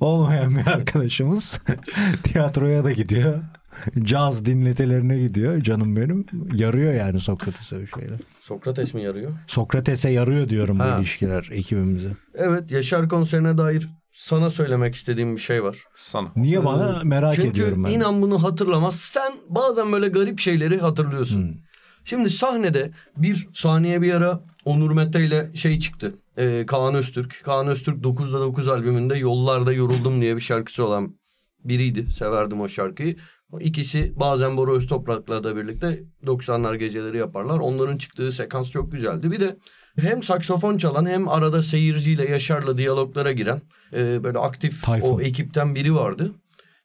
olmayan bir arkadaşımız. Tiyatroya da gidiyor. Caz dinletilerine gidiyor canım benim. Yarıyor yani Sokrates'e öyle şeyler. Sokrates mi yarıyor? Sokrates'e yarıyor diyorum Ha. bu ilişkiler ekibimize. Evet Yaşar konserine dair sana söylemek istediğim bir şey var. Sana. Niye bana merak Çünkü ediyorum ben. inan bunu hatırlamaz. Sen bazen böyle garip şeyleri hatırlıyorsun. Hmm. Şimdi sahnede bir saniye bir ara Onur Mete ile şey çıktı. Ee, Kaan Öztürk. Kaan Öztürk 9'da 9 albümünde Yollarda Yoruldum diye bir şarkısı olan biriydi. Severdim o şarkıyı. İkisi bazen Bora Öztoprak'la da birlikte 90'lar geceleri yaparlar. Onların çıktığı sekans çok güzeldi. Bir de hem saksafon çalan hem arada seyirciyle Yaşar'la diyaloglara giren e, böyle aktif Tayfun. o ekipten biri vardı.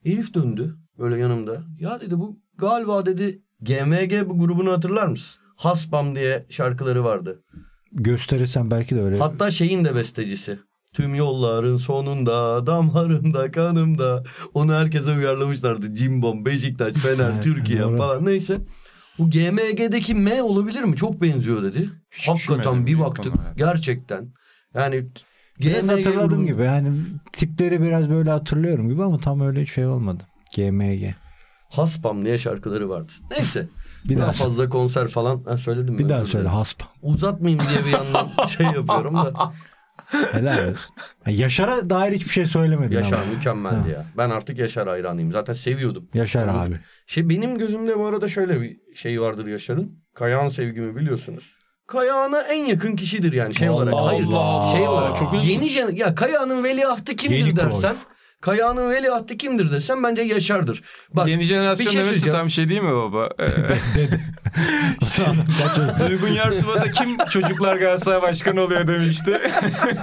Elif döndü böyle yanımda. Ya dedi bu galiba dedi GMG bu grubunu hatırlar mısın? Haspam diye şarkıları vardı. Gösterirsen belki de öyle. Hatta şeyin de bestecisi. Tüm yolların sonunda, damarımda, kanımda. Onu herkese uyarlamışlardı. Cimbom, Beşiktaş, Fener, Türkiye falan neyse. Bu GMG'deki M olabilir mi? Çok benziyor dedi. Hiç Hakikaten düşünmedim bir baktık. evet. Gerçekten. Yani Biraz GMG hatırladığım grubun- gibi. Yani tipleri biraz böyle hatırlıyorum gibi ama tam öyle şey olmadı. GMG. Haspam diye şarkıları vardı. Neyse. Bir daha daha fazla konser falan. Ha, söyledim mi? Bir daha söyle dilerim. haspa. Uzatmayayım diye bir yandan şey yapıyorum da. Helal Yaşar'a dair hiçbir şey söylemedin Yaşar ama. mükemmeldi ya. Ben artık Yaşar hayranıyım. Zaten seviyordum. Yaşar Onu- abi. Şey benim gözümde bu arada şöyle bir şey vardır Yaşar'ın. Kayağın sevgimi biliyorsunuz. Kayağına en yakın kişidir yani şey Allah olarak. Hayır, Allah. şey olarak. Çok üzüldüm. yeni jen- ya Kayağının veliahtı kimdir Yeni dersen. Kayağının veliahtı kimdir desem bence Yaşar'dır. Bak Yeni jenerasyon şey demesi tam şey değil mi baba? Ee, Dedi. Duygun Yarsubat'a kim çocuklar Galatasaray Başkanı oluyor demişti.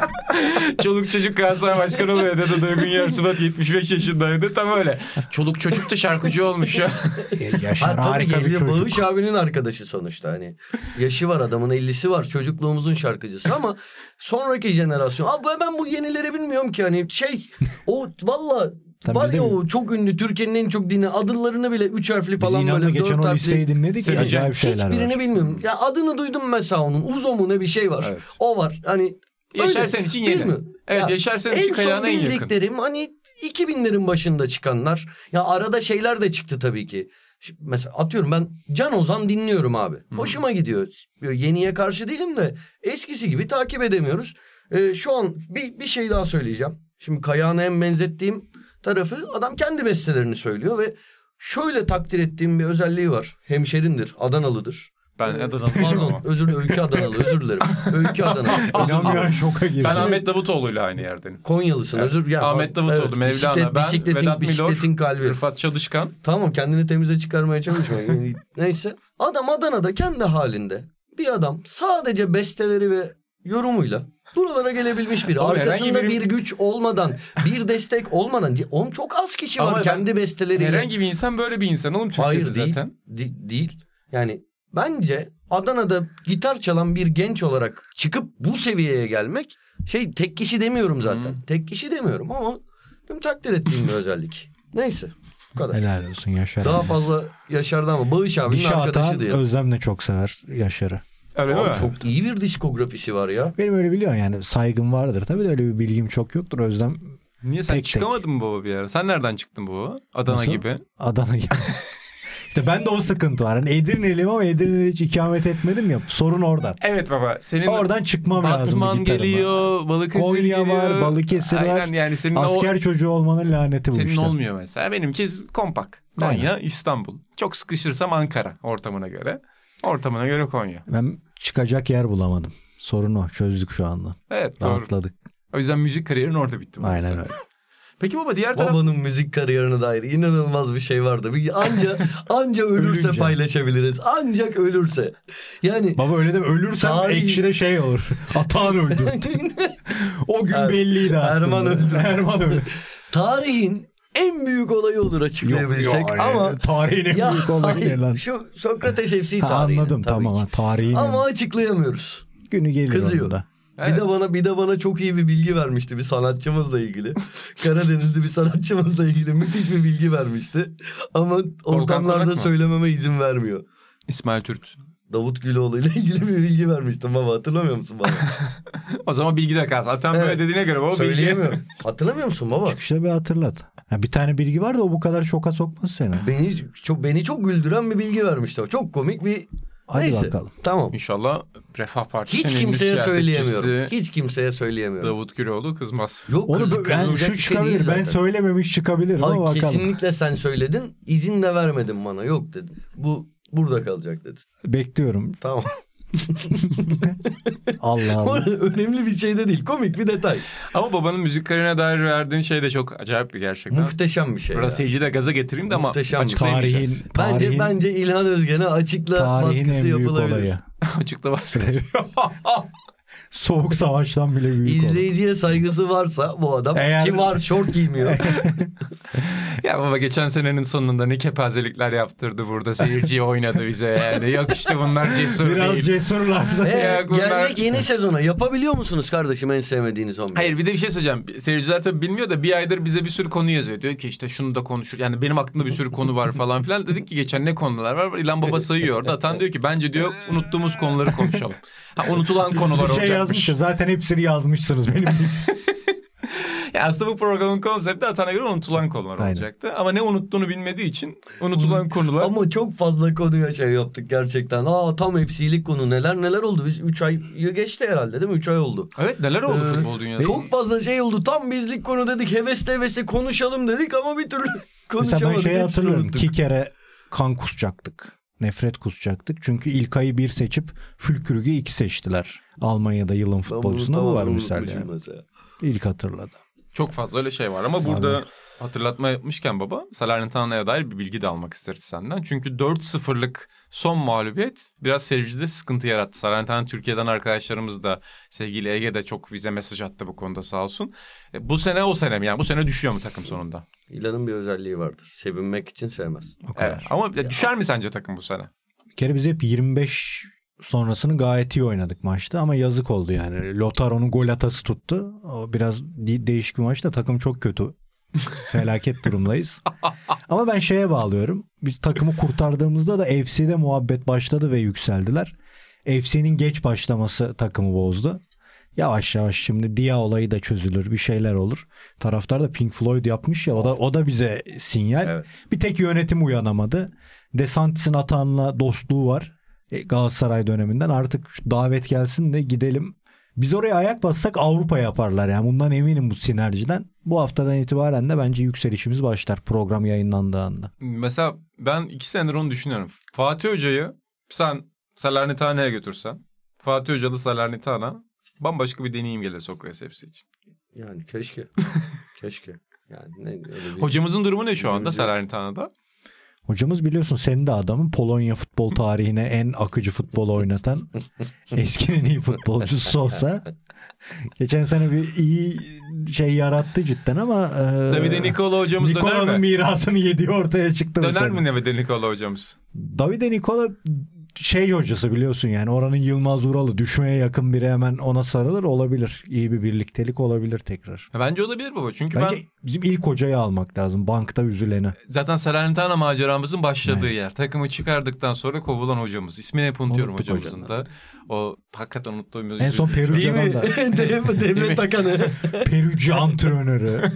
Çoluk çocuk Galatasaray Başkanı oluyor dedi Duygun Yarsubat 75 yaşındaydı. Tam öyle. Çoluk çocuk da şarkıcı olmuş ya. Yaşar Ha, tabii harika bir çocuk. Bağış abinin arkadaşı sonuçta hani. Yaşı var adamın 50'si var çocukluğumuzun şarkıcısı ama sonraki jenerasyon. Abi ben bu yenileri bilmiyorum ki hani şey o valla Tabii var ya o çok ünlü Türkiye'nin en çok dinle adlarını bile 3 harfli falan böyle geçen 4 o harfli. listeyi dinledik. Seveceğim. Acayip şeyler Hiçbirini var. bilmiyorum. Ya adını duydum mesela onun. Uzo mu ne bir şey var. Evet. O var. Hani Yaşar senin için yeni. mi? Evet Ya, Yaşar senin en için son kayağına en yakın. bildiklerim hani 2000'lerin başında çıkanlar. Ya arada şeyler de çıktı tabii ki. Şimdi mesela atıyorum ben Can Ozan dinliyorum abi. Hoşuma gidiyor. Yeniye karşı değilim de eskisi gibi takip edemiyoruz. Ee, şu an bir, bir şey daha söyleyeceğim. Şimdi Kayağına en benzettiğim tarafı adam kendi bestelerini söylüyor ve şöyle takdir ettiğim bir özelliği var. Hemşerindir, Adanalıdır. Ben Adana'lıyım Pardon ama. özür dilerim. Öykü Adanalı özür dilerim. Öykü Adanalı. İnanmayan şoka girdi. Ben Ahmet Davutoğlu'yla aynı yerdenim. Konyalısın özür ya. Ahmet Davutoğlu, evet, Mevlana, bisiklet, ben, bisikletin, Vedat Milor, bisikletin kalbi. Rıfat Çalışkan. Tamam kendini temize çıkarmaya çalışma. Yani Neyse. Adam Adana'da kendi halinde bir adam sadece besteleri ve yorumuyla buralara gelebilmiş biri. Ama Arkasında biri- bir güç olmadan, bir destek olmadan. Oğlum çok az kişi Ama var ben- kendi besteleriyle. Herhangi bir insan böyle bir insan oğlum Türkiye'de Hayır değil. zaten. Di- değil. Yani bence Adana'da gitar çalan bir genç olarak çıkıp bu seviyeye gelmek şey tek kişi demiyorum zaten. Tek kişi demiyorum ama benim takdir ettiğim bir özellik. Neyse. Bu kadar. Helal olsun Yaşar. Daha fazla Yaşar'dan ama Bağış abinin Dişi arkadaşı diye. Özlem de çok sever Yaşar'ı. Öyle değil mi? Abi çok iyi bir diskografisi var ya. Benim öyle biliyorsun yani saygım vardır. Tabii de öyle bir bilgim çok yoktur. Özlem Niye sen Tek tek. çıkamadın mı baba bir ara? Sen nereden çıktın bu? Adana Nasıl? gibi. Adana gibi. işte ben de o sıkıntı var. Hani Edirne'liyim ama Edirne'de hiç ikamet etmedim ya. Sorun oradan. Evet baba. Senin Oradan çıkmam lazım Batman bir gitarıma. geliyor, Balıkesir Konya geliyor. var, Balıkesir var. Aynen yani senin Asker o, çocuğu olmanın laneti bu senin işte. olmuyor mesela. Benimki kompak. Konya, İstanbul. Çok sıkışırsam Ankara ortamına göre. Ortamına göre Konya. Ben çıkacak yer bulamadım. Sorun o. Çözdük şu anda. Evet doğru. Rahatladık. O yüzden müzik kariyerin orada bitti. Aynen öyle. Peki baba diğer taraf... Babanın müzik kariyerine dair inanılmaz bir şey vardı. Bir anca anca ölürse Ölünce. paylaşabiliriz. Ancak ölürse. Yani Baba öyle deme. Ölürsem Tarih- ekşide şey olur. Atağın öldü. o gün Er- belliydi aslında. Erman öldü. Erman öldü. tarihin en büyük olayı olur açıklayabilsek yani ama tarihin en ya büyük olayı ne lan? Şu Sokrates FC tarihi. anladım tamam. Ki. Tarihin Ama açıklayamıyoruz. günü gelir Kızıyor. onun da. Bir Evet. de bana bir de bana çok iyi bir bilgi vermişti bir sanatçımızla ilgili. Karadenizli bir sanatçımızla ilgili müthiş bir bilgi vermişti. Ama ortamlarda söylememe izin vermiyor. İsmail Türk. Davut Güloğlu ile ilgili bir bilgi vermiştim baba hatırlamıyor musun baba? O zaman bilgi de kal. Zaten böyle Evet. dediğine göre o bilgi. Söyleyemiyorum. Hatırlamıyor musun baba? Çıkışta bir hatırlat. Ha, bir tane bilgi var da o bu kadar şoka sokmaz seni. Beni çok beni çok güldüren bir bilgi vermişti. o. Çok komik bir Hadi Neyse. bakalım. Tamam. İnşallah Refah Partisi'nin Hiç kimseye söyleyemiyorum. Hiç kimseye söyleyemiyorum. Davut Güloğlu kızmaz. Yok Onu kız- ben şu şey çıkabilir. ben söylememiş çıkabilir ama Hayır, bakalım. kesinlikle sen söyledin. İzin de vermedin bana. Yok dedin. Bu burada kalacak dedin. Bekliyorum. Tamam. Allah Allah. Önemli bir şey de değil. Komik bir detay. Ama babanın müzik kariyerine dair verdiğin şey de çok acayip bir gerçekten. Muhteşem bir şey. Burada ya. seyirci de gaza getireyim de ama Muhteşem bir şey. açıklayamayacağız. Tarihin, Bence tarihin, bence İlhan Özgen'e açıkla tarihin baskısı en büyük yapılabilir. olayı. Açıkla bahsedin. Soğuk savaştan bile büyük. İzleyiciye saygısı varsa bu adam Eğer- ki var şort giymiyor. ya baba geçen senenin sonunda ne kepazelikler yaptırdı burada. Seyirciyi oynadı bize yani. Yok işte bunlar cesur Biraz değil. cesurlarsa. Ee, Ya bunlar- geldik yeni sezona. Yapabiliyor musunuz kardeşim en sevmediğiniz 11? Hayır bir de bir şey söyleyeceğim. Seyirciler tabii bilmiyor da bir aydır bize bir sürü konu yazıyor. Diyor ki işte şunu da konuşur. Yani benim aklımda bir sürü konu var falan filan. Dedik ki geçen ne konular var? İlan Baba sayıyor orada. Atan diyor ki bence diyor unuttuğumuz konuları konuşalım. Ha unutulan konular şey yazmış ya zaten hepsini yazmışsınız benim. Ya aslında bu programın konsepti Atan'a göre unutulan konular Aynen. olacaktı. Ama ne unuttuğunu bilmediği için unutulan konular... Ama çok fazla konuya şey yaptık gerçekten. Aa tam hepsilik konu neler neler oldu. Biz 3 ay geçti herhalde değil mi? 3 ay oldu. Evet neler oldu Ee, futbol dünyasında? Çok fazla şey oldu. Tam bizlik konu dedik. Hevesle hevesle konuşalım dedik ama bir türlü konuşamadık. Mesela ben Hepsini hatırlıyorum. İki kere kan kusacaktık. Nefret kusacaktık. Çünkü İlkay'ı bir seçip Fülkürg'ü iki seçtiler. Almanya'da yılın bunu futbolcusunda bu var misal yani. mesela. İlk hatırladı. Çok fazla öyle şey var ama burada hatırlatma yapmışken baba Salernitana'ya dair bir bilgi de almak isteriz senden. Çünkü 4-0'lık son mağlubiyet biraz seyircide sıkıntı yarattı. Salernitana Türkiye'den arkadaşlarımız da sevgili Ege de çok bize mesaj attı bu konuda sağ olsun. E, bu sene o sene mi yani bu sene düşüyor mu takım sonunda? İlanın bir özelliği vardır. Sevinmek için sevmez. O kadar. Evet. Ama düşer mi sence takım bu sene? Bir kere biz hep 25 sonrasını gayet iyi oynadık maçta ama yazık oldu yani. Lotaro'nun gol atası tuttu. O biraz de- değişik bir maçta takım çok kötü. Felaket durumdayız. Ama ben şeye bağlıyorum. Biz takımı kurtardığımızda da FC'de muhabbet başladı ve yükseldiler. FC'nin geç başlaması takımı bozdu. Yavaş yavaş şimdi Dia olayı da çözülür. Bir şeyler olur. Taraftar da Pink Floyd yapmış ya o da o da bize sinyal. Evet. Bir tek yönetim uyanamadı. Desantis'in Atan'la dostluğu var. E, Galatasaray döneminden artık şu davet gelsin de gidelim. Biz oraya ayak bassak Avrupa yaparlar yani bundan eminim bu sinerjiden. Bu haftadan itibaren de bence yükselişimiz başlar program yayınlandığı anda. Mesela ben iki senedir onu düşünüyorum. Fatih Hoca'yı sen Salernitana'ya götürsen. Fatih Hoca'lı Salernitana bambaşka bir deneyim gelir Sokrates FC için. Yani keşke. keşke. Yani ne öyle bir... Hocamızın durumu ne şu anda. Salernitana'da? Hocamız biliyorsun senin de adamın Polonya futbol tarihine en akıcı futbol oynatan eskinin iyi futbolcusu Sosa. Geçen sene bir iyi şey yarattı cidden ama e, Davide Nikola hocamız döner Nikola'nın mi? mirasını yediği ortaya çıktı. Döner mi Davide Nikola hocamız? Davide Nikola şey hocası biliyorsun yani oranın Yılmaz Vuralı düşmeye yakın biri hemen ona sarılır olabilir. İyi bir birliktelik olabilir tekrar. Bence olabilir baba. Çünkü Bence ben bizim ilk hocayı almak lazım bankta üzüleni. zaten Salernitana maceramızın başladığı yer. Takımı çıkardıktan sonra kovulan hocamız. İsmini hep unutuyorum Unuttuk hocamızın da. O hakikaten unuttuğum. En son Peruca'dan da Devlet, takanı. Perucu antrenörü.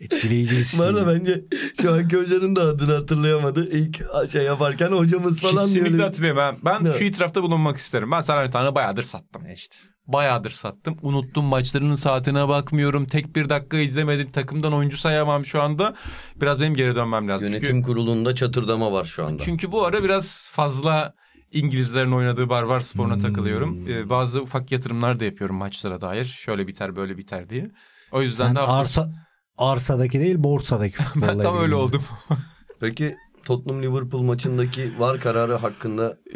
Etkileyici bir Bu arada isim. bence şu anki hocanın da adını hatırlayamadı. İlk şey yaparken hocamız falan diyor. Kesinlikle hatırlıyorum. Ben, ben Evet. şu itirafta bulunmak isterim. Ben Salernitana bayağıdır sattım. İşte. Bayağıdır sattım. Unuttum maçlarının saatine bakmıyorum. Tek bir dakika izlemedim. Takımdan oyuncu sayamam şu anda. Biraz benim geri dönmem lazım. Yönetim Çünkü, kurulunda çatırdama var şu anda. çünkü bu ara biraz fazla İngilizlerin oynadığı barbar sporuna takılıyorum. Ee, bazı ufak yatırımlar da yapıyorum maçlara dair. Şöyle biter böyle biter diye. O yüzden Sen de hafta... arsa, arsadaki değil borsadaki futbolla ben tam öyle oldum. Peki Tottenham Liverpool maçındaki var kararı hakkında Ee,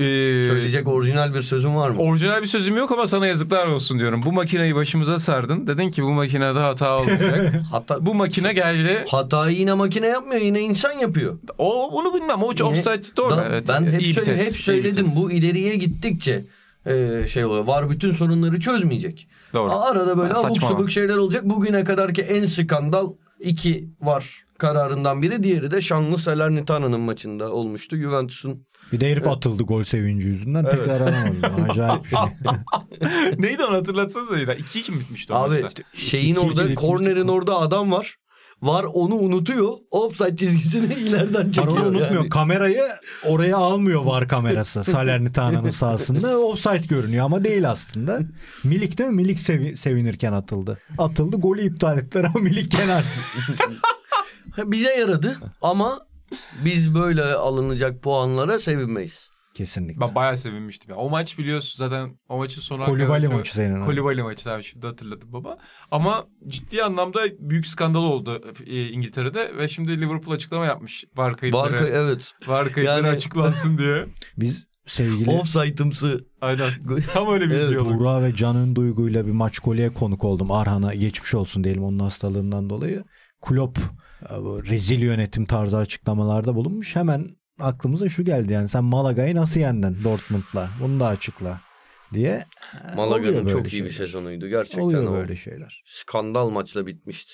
söyleyecek orijinal bir sözün var mı? Orijinal bir sözüm yok ama sana yazıklar olsun diyorum. Bu makineyi başımıza sardın. Dedin ki bu makinede hata olmayacak. Hatta bu makine geldi. hatayı yine makine yapmıyor yine insan yapıyor. O onu bilmem. O offside doğru. Da- evet. ben hep, İyi söyle- vites, hep söyledim bu ileriye gittikçe e, şey oluyor. Var bütün sorunları çözmeyecek. Doğru. Arada böyle Ben abuk subuk şeyler olacak. Bugüne kadarki en skandal iki var kararından biri. Diğeri de şanlı Salernitana'nın maçında olmuştu. Juventus'un Bir de herif atıldı gol sevinci yüzünden tekrar alamadı. Acayip bir şey. Neydi onu hatırlatsanıza ya. 2-2 mi bitmişti o Abi maçta? şeyin iki orada kornerin orada adam var. Var onu unutuyor. Offside çizgisini ileriden çekiyor. Parolu unutmuyor. yani. Kamerayı oraya almıyor var kamerası. Salernitana'nın sahasında. Offside görünüyor ama değil aslında. Milik değil mi? Milik sevi- sevinirken atıldı. Atıldı golü iptal ettiler ama Milik kenar. Bize yaradı ama biz böyle alınacak puanlara sevinmeyiz. Kesinlikle. Ben bayağı sevinmiştim. ya. O maç biliyorsun zaten o maçın sonu... Kolibali maçı senin. Kolibali maçı tabii şimdi hatırladım baba. Ama ciddi anlamda büyük skandal oldu e, İngiltere'de ve şimdi Liverpool açıklama yapmış. Var kayıtları, Barka evet. var kayıtları Yani- açıklansın diye. Biz sevgili Offside'ımsı. Aynen. Tam öyle bir Evet. Buğra ve Can Duyguyla bir maç golüye konuk oldum. Arhan'a geçmiş olsun diyelim onun hastalığından dolayı. Klopp e, rezil yönetim tarzı açıklamalarda bulunmuş. Hemen aklımıza şu geldi yani sen Malaga'yı nasıl yendin Dortmund'la? Bunu da açıkla diye. Oluyor Malaga'nın çok iyi şeyler. bir sezonuydu. Gerçekten Oluyor o. böyle şeyler. Skandal maçla bitmişti.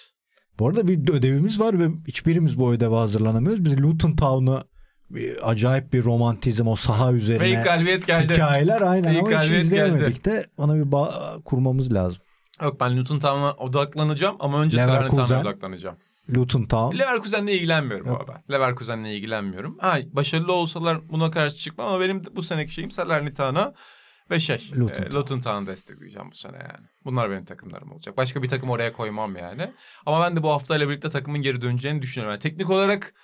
Bu arada bir ödevimiz var ve hiçbirimiz bu ödeve hazırlanamıyoruz. Biz Luton Town'u bir, acayip bir romantizm o saha Ve üzerine ilk galibiyet geldi. hikayeler aynen İlk ama hiç galibiyet izleyemedik de ona bir bağ kurmamız lazım. Yok ben Luton Town'a odaklanacağım ama önce Leverkusen. Salernitano'ya odaklanacağım. Luton Town. Leverkusen'le ilgilenmiyorum Yok. bu arada. Leverkusen'le ilgilenmiyorum. Ha, başarılı olsalar buna karşı çıkmam ama benim bu seneki şeyim Salernitana ve şey Luton Town. Luton Town'u destekleyeceğim bu sene yani. Bunlar benim takımlarım olacak. Başka bir takım oraya koymam yani. Ama ben de bu haftayla birlikte takımın geri döneceğini düşünüyorum. Yani teknik olarak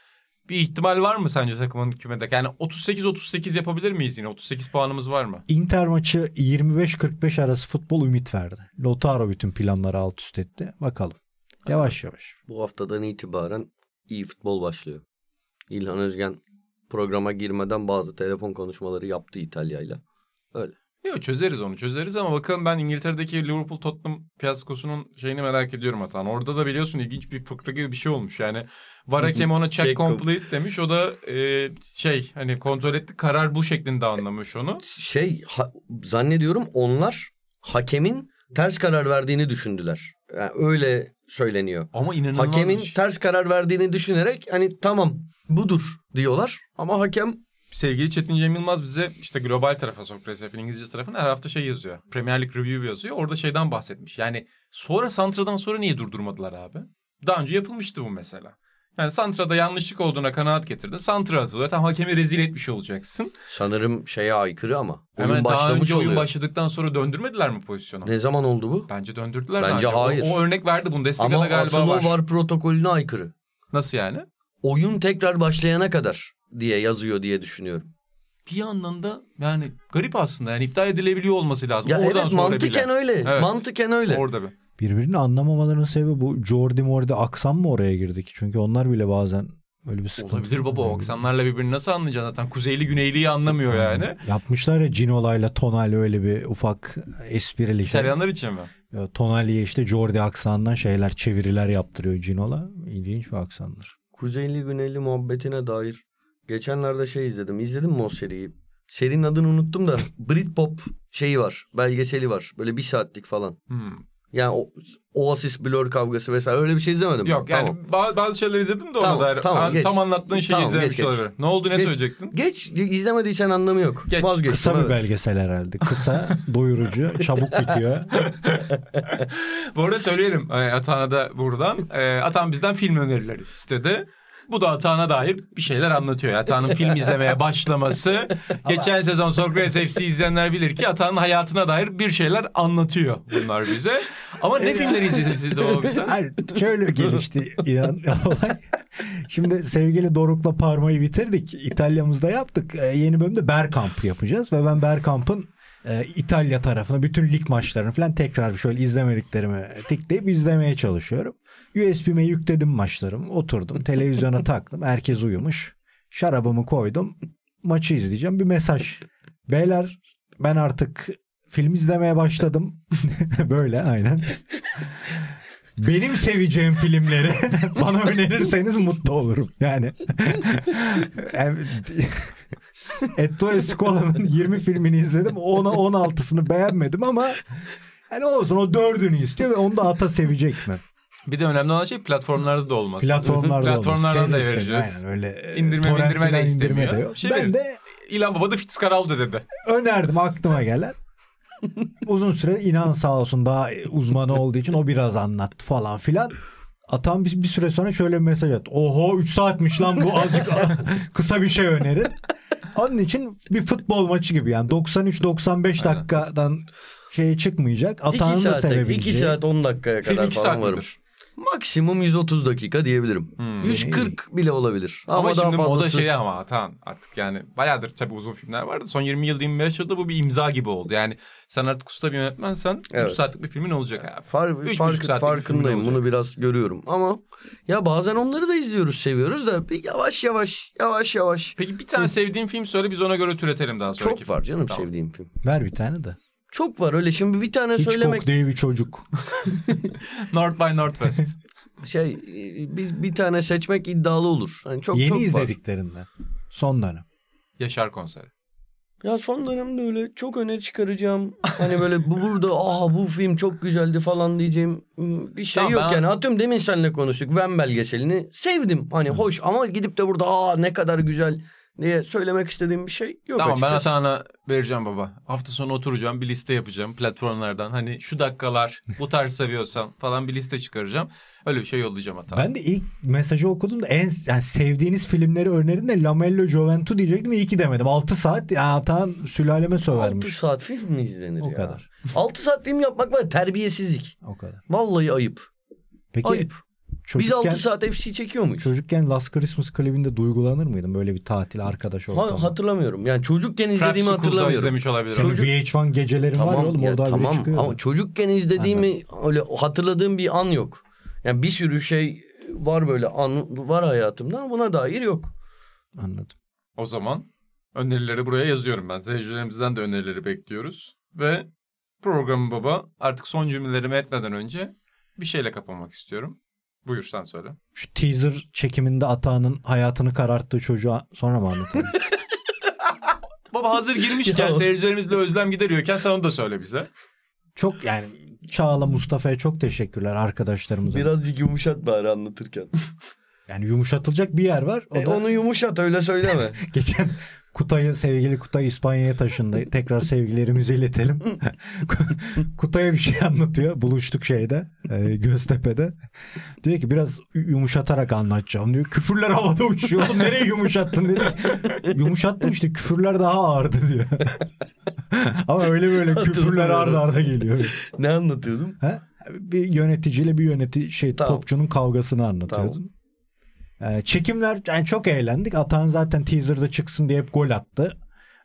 bir ihtimal var mı sence takımın kümede? Yani 38-38 yapabilir miyiz yine? 38 puanımız var mı? Inter maçı 25-45 arası futbol ümit verdi. Lautaro bütün planları alt üst etti. Bakalım. Yavaş yavaş. Bu haftadan itibaren iyi futbol başlıyor. İlhan Özgen programa girmeden bazı telefon konuşmaları yaptı İtalya'yla. Öyle. Yok çözeriz onu çözeriz ama bakalım ben İngiltere'deki Liverpool Tottenham fiyaskosunun şeyini merak ediyorum Atan. Orada da biliyorsun ilginç bir fıkra gibi bir şey olmuş. Yani var hakem ona check, Check complete demiş. O da e, şey hani kontrol etti karar bu şeklinde anlamış onu. Şey ha- zannediyorum onlar hakemin ters karar verdiğini düşündüler. Yani öyle söyleniyor. Ama inanılmaz Hakemin şey. ters karar verdiğini düşünerek hani tamam budur diyorlar ama hakem Sevgili Çetin Cem Yılmaz bize işte global tarafa Sokrates Hep'in İngilizce tarafına her hafta şey yazıyor. Premier League Review yazıyor. Orada şeyden bahsetmiş. Yani sonra Santra'dan sonra niye durdurmadılar abi? Daha önce yapılmıştı bu mesela. Yani Santra'da yanlışlık olduğuna kanaat getirdi. Santra atılıyor. Tam hakemi rezil etmiş olacaksın. sanırım şeye aykırı ama oyun Hemen daha başlamış önce oyun oluyor. başladıktan sonra döndürmediler mi pozisyonu? Ne zaman oldu bu? Bence döndürdüler. Bence O- hayır. O, örnek verdi Bundesliga'da Ama galiba asıl var. o var protokolüne aykırı. Nasıl yani? Oyun tekrar başlayana kadar diye yazıyor diye düşünüyorum. Bir yandan da yani garip aslında. Yani iptal edilebiliyor olması lazım. Ya Oradan evet sonra mantıken bile. öyle. Evet. Mantıken öyle. Orada bir. Birbirini anlamamalarının sebebi bu Jordi Mordi aksan mı oraya girdik? Çünkü onlar bile bazen öyle bir sıkıntı. Olabilir baba o aksanlarla birbirini nasıl anlayacaksın zaten? Kuzeyli güneyliyi anlamıyor yani. Yapmışlar ya Cinola'yla Tonali öyle bir ufak esprili şey. İtalyanlar için mi? Tonali'ye işte Jordi aksanından şeyler çeviriler yaptırıyor Cinola. İlginç bir aksandır. Kuzeyli Güneyli muhabbetine dair geçenlerde şey izledim. İzledin mi o seriyi? Serinin adını unuttum da Britpop şeyi var. Belgeseli var. Böyle bir saatlik falan. Hmm. Yani o, Oasis Blur kavgası vesaire öyle bir şey izlemedim. Yok ben. yani Tamam. ba- bazı şeyler izledim de ona Tamam, dair. tamam, Ha, geç. Tam anlattığın şeyi Tamam, izlemiş geç, geç. olabilir. Ne oldu ne Geç. söyleyecektin? Geç izlemediysen anlamı yok. Geç. Vazgeçtim. Kısa bir evet. belgesel herhalde. Kısa, doyurucu, çabuk bitiyor. Bu arada söyleyelim e, Atan'a da buradan. E, Atan bizden film önerileri istedi. Bu da Atan'a dair bir şeyler anlatıyor. Atan'ın film izlemeye başlaması. Geçen sezon Sokrates FC izleyenler bilir ki Atan'ın hayatına dair bir şeyler anlatıyor bunlar bize. Ama ne filmleri izlediniz o? Hayır, şöyle gelişti inan olay. Şimdi sevgili Doruk'la Parma'yı bitirdik. İtalya'mızda yaptık. Ee, yeni bölümde Bergkamp yapacağız ve ben Bergkamp'ın e, İtalya tarafına bütün lig maçlarını falan tekrar şöyle izlemediklerimi tıklayıp izlemeye çalışıyorum. USB'me yükledim maçlarımı. Oturdum televizyona taktım. Herkes uyumuş. Şarabımı koydum. Maçı izleyeceğim. Bir mesaj. Beyler ben artık film izlemeye başladım. Böyle aynen. Benim seveceğim filmleri bana önerirseniz mutlu olurum. Yani Ettore Scola'nın 20 filmini izledim. Ona 16'sını beğenmedim ama yani olsun o dördünü istiyor ve onu da ata sevecek mi? Bir de önemli olan şey platformlarda da olması. Platformlarda Platformlardan olmaz. da Şey vereceğiz. Aynen öyle. İndirme torrent indirme de falan istemiyor. indirme de yok. Şey ben de İlan Baba da Fitzcarraldo dedi. önerdim aklıma gelen. Uzun süre inan sağ olsun daha uzmanı olduğu için o biraz anlattı falan filan. Atan bir, bir süre sonra şöyle bir mesaj attı. Oho 3 saatmiş lan bu azıcık kısa bir şey önerin. Onun için bir futbol maçı gibi yani 93-95 dakikadan şey çıkmayacak. İki Atanın da sevebileceği. iki saat 10 dakikaya Film kadar iki falan saat varım. Maksimum 130 dakika diyebilirim. Hmm. 140 bile olabilir. Ama, Ama, daha şimdi moda fazlası. şey ama tamam artık yani bayağıdır tabii uzun filmler vardı. Son 20 yıl 25 yılda bu bir imza gibi oldu. Yani sen artık usta bir yönetmensen 3 Evet. saatlik bir filmin olacak abi. Far, fark, saatlik bir farkındayım. film Bunu biraz görüyorum. Ama ya bazen onları da izliyoruz, seviyoruz da bir yavaş yavaş, yavaş yavaş. Peki bir tane sevdiğin film söyle biz ona göre türetelim daha sonraki Çok var canım Tamam. sevdiğim film. Ver bir tane de. Çok var öyle şimdi bir tane Hiç söylemek kok diye bir çocuk. North by Northwest. şey bir, bir tane seçmek iddialı olur. Hani çok Yeni çok var. izlediklerinden. Son dönem. Yaşar konseri. Ya son dönemde öyle çok öne çıkaracağım. Hani böyle bu burada aha bu film çok güzeldi falan diyeceğim ım, bir şey Tamam, yok ben- yani. Atıyorum demin seninle konuştuk. Van belgeselini sevdim. Hani hoş ama gidip de burada aa ne kadar güzel diye söylemek istediğim bir şey yok tamam ben açıkçası. Atağan'a vereceğim baba. Hafta sonu oturacağım bir liste yapacağım platformlardan. Hani şu dakikalar bu tarz seviyorsan falan bir liste çıkaracağım. Öyle bir şey yollayacağım Atağan'a. Ben de ilk mesajı okudum da en yani sevdiğiniz filmleri önerin de Lamello Gioventù diyecektim iyi ki demedim. 6 saat ya Atan sülaleme 6 sövermiş. saat film mi izlenir O ya? kadar. 6 saat film yapmak var terbiyesizlik. O kadar. Vallahi ayıp. Peki Ayıp. Biz çocukken, 6 saat FC çekiyor muyuz? çocukken Last Christmas klibinde duygulanır mıydın? Böyle bir tatil arkadaş ortamı. Ha, hatırlamıyorum. Yani çocukken izlediğimi School'da hatırlamıyorum. izlemiş olabilir. Çocuk- VH1 gecelerin var ya oğlum ya orada tamam çıkıyor. ama çocukken izlediğimi öyle hatırladığım bir an yok. Yani bir sürü şey var böyle an var hayatımda ama buna dair yok. Anladım. O zaman önerileri buraya yazıyorum ben. Seyircilerimizden de önerileri bekliyoruz. Ve programı baba artık son cümlelerimi etmeden önce bir şeyle kapamak istiyorum. Buyur sen söyle. Şu teaser çekiminde Atağan'ın hayatını kararttığı çocuğa sonra mı anlatalım? Baba hazır girmişken seyircilerimizle özlem gideriyorken sen onu da söyle bize. çok yani Çağla Mustafa'ya çok teşekkürler arkadaşlarımıza. Birazcık yumuşat bari anlatırken. Yani yumuşatılacak bir yer var. O E, da onu yumuşat öyle söyleme. geçen Kutay'ı sevgili Kutay İspanya'ya taşındı. Tekrar sevgilerimizi iletelim. Kutay'a bir şey anlatıyor. Buluştuk şeyde e, Göztepe'de. Diyor ki biraz yumuşatarak anlatacağım diyor. Küfürler havada uçuyor. Oğlum nereye yumuşattın dedik. Yumuşattım işte küfürler daha ağırdı diyor. Ama öyle böyle küfürler arda arda geliyor. ne anlatıyordum? Ha? Bir yöneticiyle bir yönetici şey Tamam. topçunun kavgasını anlatıyordun. Ee, çekimler yani çok eğlendik. Atan zaten teaser'da çıksın diye hep gol attı.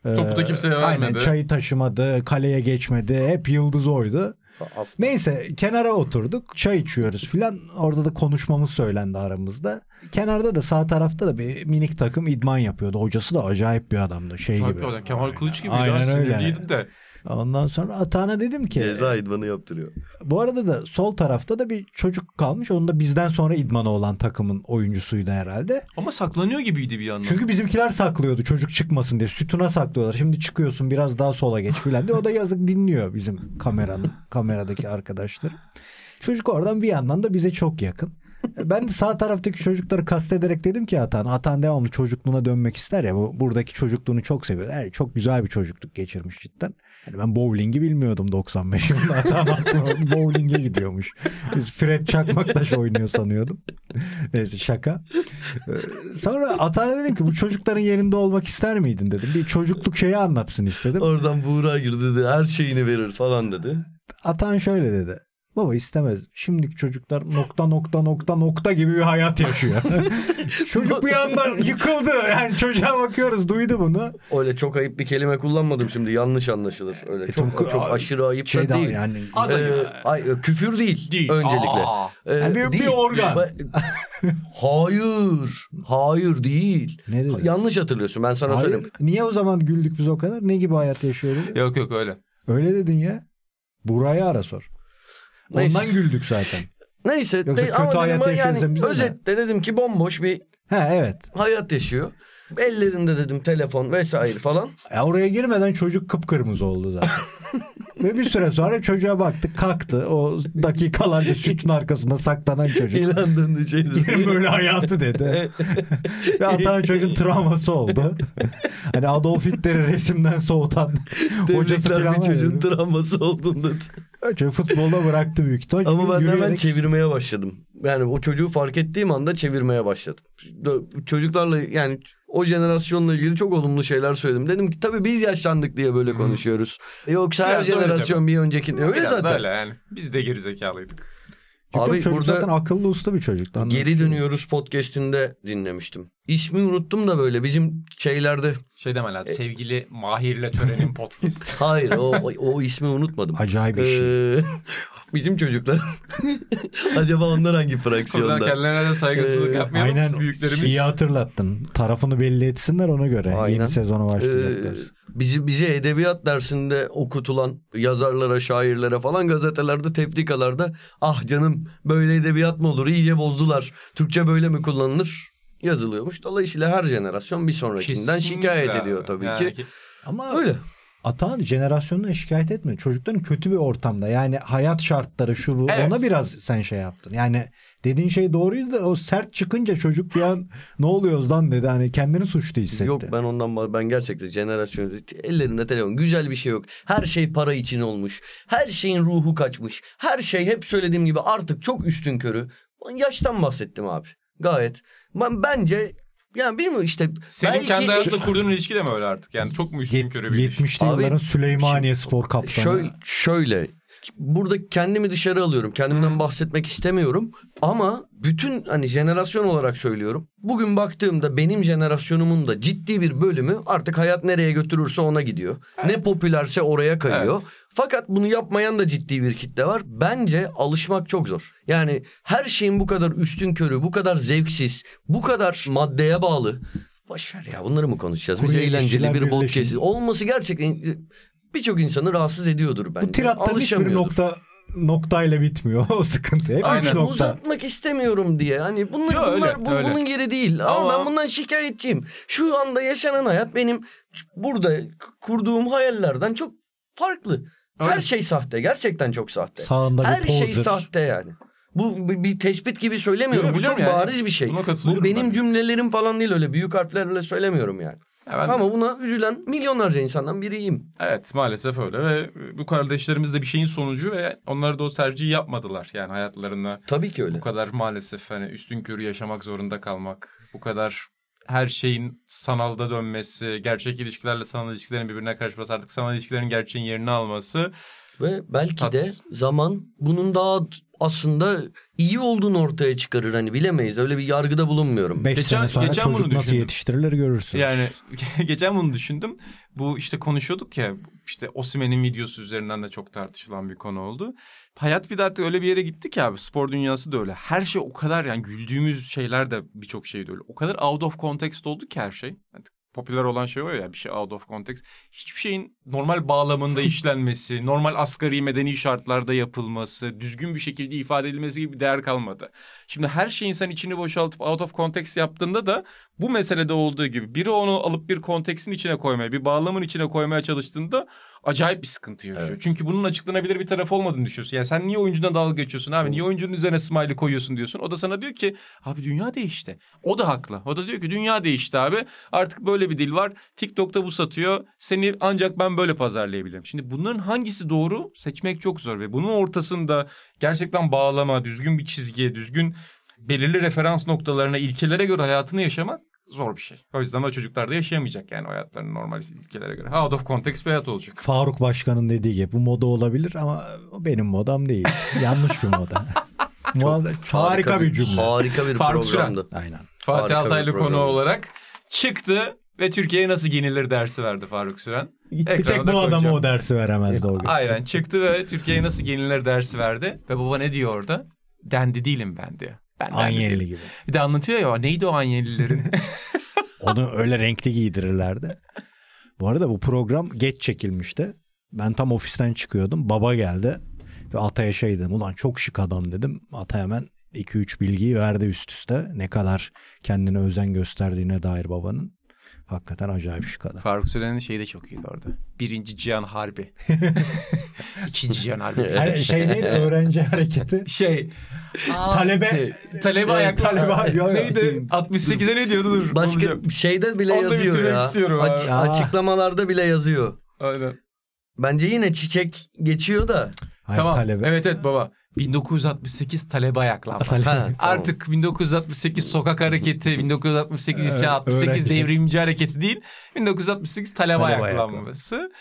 Ee, Topu da kimseye Aynen vermedi. çayı taşımadı, kaleye geçmedi. Hep yıldız oydu. Aslında. Neyse kenara oturduk. Çay içiyoruz filan. Orada da konuşmamız söylendi aramızda. Kenarda da sağ tarafta da bir minik takım idman yapıyordu. Hocası da acayip bir adamdı. Şey Tabii gibi. Kemal Kılıç gibi Aynen ya öyle. sinirliydim de. Ondan sonra Atan'a dedim ki Ceza idmanı yaptırıyor. bu arada da sol tarafta da bir çocuk kalmış. Onun da bizden sonra idmanı olan takımın oyuncusuydu herhalde. Ama saklanıyor gibiydi bir yandan. Çünkü bizimkiler saklıyordu çocuk çıkmasın diye. Sütuna saklıyorlar. Şimdi çıkıyorsun biraz daha sola geç filan diye. O da yazık dinliyor bizim kameranın kameradaki arkadaşlar. Çocuk oradan bir yandan da bize çok yakın. Ben de sağ taraftaki çocukları kastederek dedim ki Atan. Atan devamlı çocukluğuna dönmek ister ya. Bu, buradaki çocukluğunu çok seviyor. Yani çok güzel bir çocukluk geçirmiş cidden. Yani ben bowling'i bilmiyordum 95 yılında. Atan bowling'e gidiyormuş. Biz Fred Çakmaktaş oynuyor sanıyordum. Neyse şaka. Ee, Sonra Atan'a dedim ki bu çocukların yerinde olmak ister miydin dedim. Bir çocukluk şeyi anlatsın istedim. Oradan Buğra girdi dedi her şeyini verir falan dedi. Atan şöyle dedi. Baba istemez. Şimdiki çocuklar nokta nokta nokta nokta gibi bir hayat yaşıyor. Çocuk bir anda yıkıldı. Yani çocuğa bakıyoruz duydu bunu. Öyle çok ayıp bir kelime kullanmadım şimdi yanlış anlaşılır. Öyle E, çok çok- çok aşırı ayıp da Şey daha değil. yani Az Ee, ay, küfür değil, Değil. öncelikle. Aa. Ee, Yani bir- bir değil. organ. Ba- Hayır. Hayır değil. Ne dedi? Yanlış hatırlıyorsun ben sana Hayır, söyleyeyim. niye o zaman güldük biz o kadar? Ne gibi hayat yaşıyor dedi. Yok yok öyle. Öyle dedin ya. Burayı ara sor. Neyse. Ondan güldük zaten. Neyse. Yoksa de- kötü ama hayat bize ne? özetle dedim ki bomboş bir Ha evet. hayat yaşıyor. Ellerinde dedim telefon vesaire falan. Ya oraya girmeden çocuk kıpkırmızı oldu zaten. Ve bir süre sonra çocuğa baktık kalktı. O dakikalarca sütün arkasında saklanan çocuk. İlan döndü şey dedi. Böyle hayatı dedi. Ve atan çocuğun travması oldu. hani Adolf Hitler'i resimden soğutan hocası Tebrikler falan bir çocuğun ya. travması oldun dedi. Önce futbolda bıraktı büyük ihtimal. Ama ben Yürüyerek- hemen çevirmeye başladım. Yani o çocuğu fark ettiğim anda çevirmeye başladım. Çocuklarla yani o jenerasyonla ilgili çok olumlu şeyler söyledim. Dedim ki tabii biz yaşlandık diye böyle konuşuyoruz. Yoksa her Biraz da öyle jenerasyon bir önceki öyle Biraz zaten. öyle yani. Biz de gerizekalıydık. Yok, Abi çocuk burada zaten akıllı uslu bir çocuk. Anladın Geri dönüyoruz podcast'inde dinlemiştim. İsmi unuttum da böyle bizim şeylerde. Şey deme lan sevgili Mahir'le Tören'in podcast. Hayır o, o, o ismi unutmadım. Acayip bir şey. Ee, bizim çocuklar. Acaba onlar hangi Buradan fraksiyonda? kendilerine de saygısızlık Ee, yapmayalım. Aynen Büyüklerimiz. iyi hatırlattın. Tarafını belli etsinler ona göre. Aynen. Yeni sezona başlayacaklar. Ee, bizi bizi edebiyat dersinde okutulan yazarlara, şairlere falan gazetelerde, tefrikalarda ah canım böyle edebiyat mı olur? İyice bozdular. Türkçe böyle mi kullanılır? Yazılıyormuş. Dolayısıyla her jenerasyon bir sonrakinden Kesinlikle şikayet abi. ediyor tabii Yani ki. Ama Öyle. Atan jenerasyonuna şikayet etmiyor. Çocukların kötü bir ortamda. Yani hayat şartları şu bu. Evet. Ona biraz sen şey yaptın. Yani dediğin şey doğruydu da o sert çıkınca çocuk bir an ne oluyoruz lan dedi. Hani kendini suçlu hissetti. Yok ben ondan ben gerçekten jenerasyon ellerinde telefon güzel bir şey yok. Her şey para için olmuş. Her şeyin ruhu kaçmış. Her şey hep söylediğim gibi artık çok üstün körü. Ben yaştan bahsettim abi. Gayet. Ben bence yani bilmiyorum işte Senin belki kendi hayatla kurduğun ilişki de mi öyle artık? Yani çok mu üstün körü bir Yet- ilişki? 70'li Abi, yılların Süleymaniye spor kaptanı. şöyle, şöyle burada kendimi dışarı alıyorum. Kendimden bahsetmek istemiyorum. Ama bütün hani jenerasyon olarak söylüyorum. Bugün baktığımda benim jenerasyonumun da ciddi bir bölümü artık hayat nereye götürürse ona gidiyor. Ne popülerse oraya kayıyor. Evet. Fakat bunu yapmayan da ciddi bir kitle var. Bence alışmak çok zor. Yani her şeyin bu kadar üstün körü, bu kadar zevksiz, bu kadar maddeye bağlı. Boş ver ya bunları mı konuşacağız? Biz Kuru eğlenceli bir podcast. Olması gerçekten birçok insanı rahatsız ediyordur bence. Bu tiratta hiçbir nokta noktayla bitmiyor o sıkıntı. Hep Aynen. üç nokta. Uzatmak istemiyorum diye. Hani bunlar, Yo, öyle, bunlar bu, öyle. bunun yeri değil. Ama, Ama- ben bundan şikayetçiyim. Şu anda yaşanan hayat benim burada kurduğum hayallerden çok farklı. Her Öyle. şey sahte. Gerçekten çok sahte. Sağında bir Her şey poser. sahte yani. Bu bir, tespit gibi söylemiyorum. Yo, bu çok biliyorum yani. bariz bir şey. Bu benim ben. cümlelerim falan değil öyle büyük harflerle söylemiyorum yani. Ya ben- Ama buna üzülen milyonlarca insandan biriyim. Evet maalesef öyle ve bu kardeşlerimiz de bir şeyin sonucu ve onlar da o tercihi yapmadılar. Yani hayatlarında Tabii ki öyle. bu kadar maalesef hani üstün körü yaşamak zorunda kalmak, bu kadar her şeyin sanalda dönmesi, gerçek ilişkilerle sanal ilişkilerin birbirine karışması, artık sanal ilişkilerin gerçeğin yerini alması. Ve belki Tatsız. de zaman bunun daha aslında iyi olduğunu ortaya çıkarır. Hani bilemeyiz. Öyle bir yargıda bulunmuyorum. 5 Geçen- sene sonra geçen çocuk bunu nasıl yetiştirilir görürsün. Yani geçen bunu düşündüm. Bu işte konuşuyorduk ya işte Osimhen'in videosu üzerinden de çok tartışılan bir konu oldu. Hayat bir de artık öyle bir yere gitti ki abi spor dünyası da öyle. Her şey o kadar yani güldüğümüz şeyler de birçok şey de öyle. O kadar out of context oldu ki her şey. Artık popüler olan şey o ya bir şey out of context. Hiçbir şeyin normal bağlamında işlenmesi, normal asgari medeni şartlarda yapılması, düzgün bir şekilde ifade edilmesi gibi bir değer kalmadı. Şimdi her şeyin sen içini boşaltıp out of context yaptığında da bu meselede olduğu gibi biri onu alıp bir konteksin içine koymaya, bir bağlamın içine koymaya çalıştığında acayip bir sıkıntı yaşıyor. Evet. Çünkü bunun açıklanabilir bir tarafı olmadığını düşünüyorsun. Yani sen niye oyuncudan dalga geçiyorsun abi? Niye oyuncunun üzerine smiley koyuyorsun diyorsun. O da sana diyor ki abi dünya değişti. O da haklı. O da diyor ki dünya değişti abi. Artık böyle bir dil var. TikTok'ta bu satıyor. Seni ancak ben böyle pazarlayabilirim. Şimdi bunların hangisi doğru seçmek çok zor ve bunun ortasında gerçekten bağlama, düzgün bir çizgiye, düzgün belirli referans noktalarına, ilkelere göre hayatını yaşamak zor bir şey. O yüzden o çocuklar da yaşayamayacak yani hayatlarını normal ilkelere göre. Out of context bir hayat olacak. Faruk Başkan'ın dediği gibi bu moda olabilir ama benim modam değil. Yanlış bir moda. Muazzam- harika bir cümle. Harika bir Faruk Süren. programdı. Aynen. Fatih Harika bir Altaylı konu olarak çıktı ve Türkiye'ye nasıl giyinilir dersi verdi Faruk Süren. Bir Ekrana tek da bu adama o dersi veremezdi o gün. Aynen çıktı ve Türkiye'ye nasıl giyinilir dersi verdi. Ve baba ne diyor orada? Dendi değilim ben diyor. Ben Anyeli gibi. Bir de anlatıyor ya neydi o Anyelilerin? Onu öyle renkli giydirirlerdi. Bu arada bu program geç çekilmişti. Ben tam ofisten çıkıyordum. Baba geldi ve Atay'a şey dedim. Ulan çok şık adam dedim. Ata hemen 2-3 bilgiyi verdi üst üste. Ne kadar kendine özen gösterdiğine dair babanın. Hakikaten acayip şık adam. Faruk Süren'in şeyi de çok iyiydi orada. Birinci Cihan Harbi. İkinci Cihan Harbi. Her şey neydi? Öğrenci hareketi. Şey. Talebe. Talebe ayaklar. talebe- yo. Neydi? 68'e ne diyordu dur. Başka bulacağım. şeyde bile Onu yazıyor ya. istiyorum Aç-. Aa. açıklamalarda bile yazıyor. Aynen. Bence yine çiçek geçiyor da. Hayır, tamam. talebe. Evet evet baba. 1968 talebe ayaklanması. Ha, tamam. Artık 1968 sokak hareketi, 1968 isyan, Evet, 68 öğrenci. devrimci hareketi değil. 1968 talebe, Talebe ayaklanması.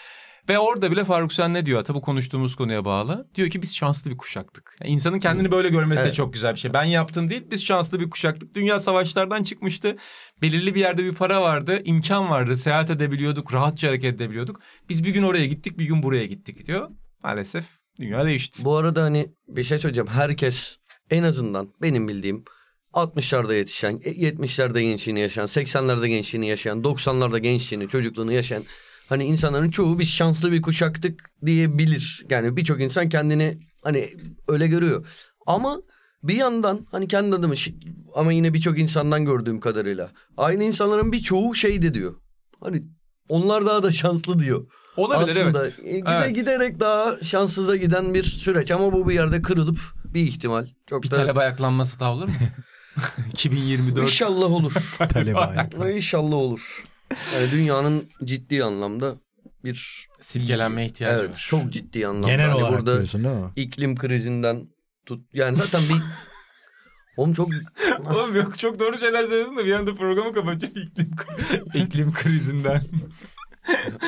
Ve orada bile Faruk Sen ne diyor? Tabii konuştuğumuz konuya bağlı. Diyor ki biz şanslı bir kuşaktık. Yani insanın kendini böyle görmesi de Evet. çok güzel bir şey. Ben yaptım değil, biz şanslı bir kuşaktık. Dünya savaşlardan çıkmıştı. Belirli bir yerde bir para vardı, imkan vardı. Seyahat edebiliyorduk, rahatça hareket edebiliyorduk. Biz bir gün oraya gittik, bir gün buraya gittik diyor. Maalesef dünya değişti. Bu arada hani bir şey söyleyeceğim. Herkes en azından benim bildiğim 60'larda yetişen, 70'lerde gençliğini yaşayan, 80'lerde gençliğini yaşayan, 90'larda gençliğini, çocukluğunu yaşayan hani insanların çoğu biz şanslı bir kuşaktık diyebilir. Yani birçok insan kendini hani öyle görüyor. Ama bir yandan hani kendi adımı ama yine birçok insandan gördüğüm kadarıyla aynı insanların birçoğu şey de diyor. Hani onlar daha da şanslı diyor. Olabilir Aslında evet. e, gide, Evet. giderek daha şanssıza giden bir süreç ama bu bir yerde kırılıp bir ihtimal. Çok Bir da talebe ayaklanması daha olur mu? 2024. inşallah olur. Talebe ayaklanması. inşallah olur. Yani dünyanın ciddi anlamda bir Silkelenme ihtiyacı evet, var. çok ciddi anlamda. Genel Hani olarak burada diyorsun değil mi? iklim krizinden tut yani zaten bir Oğlum çok Oğlum yok çok doğru şeyler söyledin de bir anda programı kapatacağım iklim, iklim krizinden.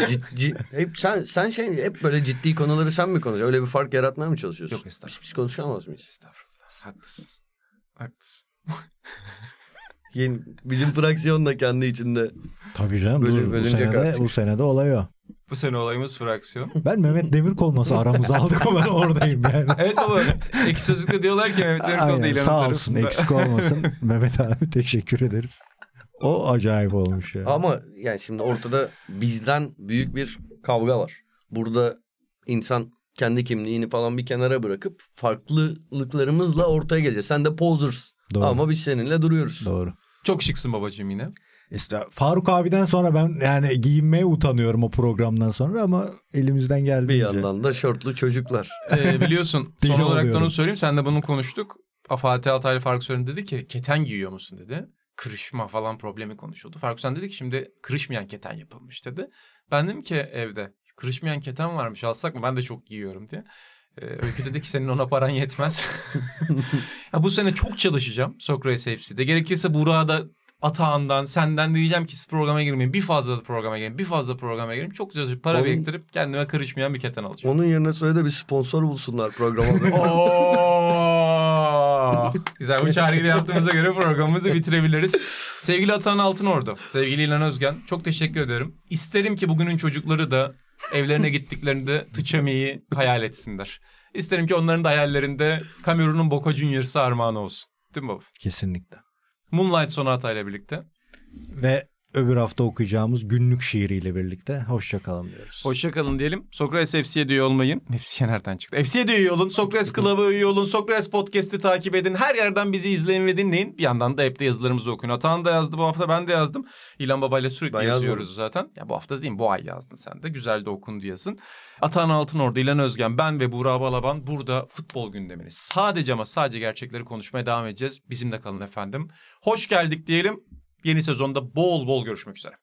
Cid- cid- hep sen sen şey hep böyle ciddi konuları sen mi konuşuyorsun? Öyle bir fark yaratmaya mı çalışıyorsun? Yok, estağfurullah. Biz, biz konuşamaz mıyız? Estağfurullah. Haklısın. Haklısın. Yeni, bizim fraksiyon da kendi içinde. Tabii canım. Bölün- bu, bu senede, artık. bu senede olay o. Bu sene olayımız fraksiyon. Ben Mehmet Demirkol nasıl aramıza aldık o ben oradayım yani. evet baba. Ekşi Sözlük'te diyorlar ki Mehmet Demirkol Aynen, değil. sağ olsun eksik olmasın. Mehmet abi teşekkür ederiz. O acayip olmuş ya. Ama yani şimdi ortada bizden büyük bir kavga var. Burada insan kendi kimliğini falan bir kenara bırakıp farklılıklarımızla ortaya geleceğiz. Sen de posers. Doğru. Ama biz seninle duruyoruz. Doğru. Çok şıksın babacığım yine. İşte Faruk abiden sonra ben yani giyinmeye utanıyorum o programdan sonra ama elimizden Bir geldiğince. yandan da şortlu çocuklar. Ee, biliyorsun son olarak da onu söyleyeyim. Sen de bunu konuştuk. Fatih Altaylı Faruk Sören dedi ki keten giyiyor musun dedi. Kırışma falan problemi konuşuldu. Faruk sen dedi ki şimdi kırışmayan keten yapılmış dedi. Ben dedim ki evde kırışmayan keten varmış alsak mı ben de çok giyiyorum diye. Ee, Öykü dedi ki senin ona paran yetmez. ya bu sene çok çalışacağım Sokrates FC'de. Gerekirse Burak'a da Atağan'dan senden diyeceğim ki siz programa girmeyin. Bir fazla programa girin. Bir fazla programa girin. Çok çalışıp para Onun- biriktirip kendime kırışmayan bir keten alacağım. Onun yerine söyle de bir sponsor bulsunlar programa. Güzel bu çağrıyı da yaptığımıza göre programımızı bitirebiliriz. Sevgili Atan Altınordu, sevgili İlhan Özgen çok teşekkür ederim. İsterim ki bugünün çocukları da evlerine gittiklerinde tıçamayı hayal etsinler. İsterim ki onların da hayallerinde Cameron'un Boca Juniors'ı armağan olsun. Değil mi baba? Kesinlikle. Moonlight Sonata ile birlikte. Ve öbür hafta okuyacağımız günlük şiiriyle birlikte hoşçakalın diyoruz. Hoşçakalın diyelim. Sokrates FC'ye de üye olmayın. FC'ye nereden çıktı? FC'ye de üye olun. Sokrates Club'a üye olun. Sokrates Podcast'i takip edin. Her yerden bizi izleyin ve dinleyin. Bir yandan da app'te yazılarımızı okuyun. Atan da yazdı bu hafta ben de yazdım. İlhan Baba'yla sürekli Ben yazıyoruz zaten. Ya bu hafta değil bu ay yazdın sen de. Güzel de okundu yazın. Atan Altınordu, İlhan Özgen, ben ve Burak Balaban burada futbol gündemini sadece ama sadece gerçekleri konuşmaya devam edeceğiz. Bizimle kalın efendim. Hoş geldik diyelim. Yeni sezonda bol bol görüşmek üzere.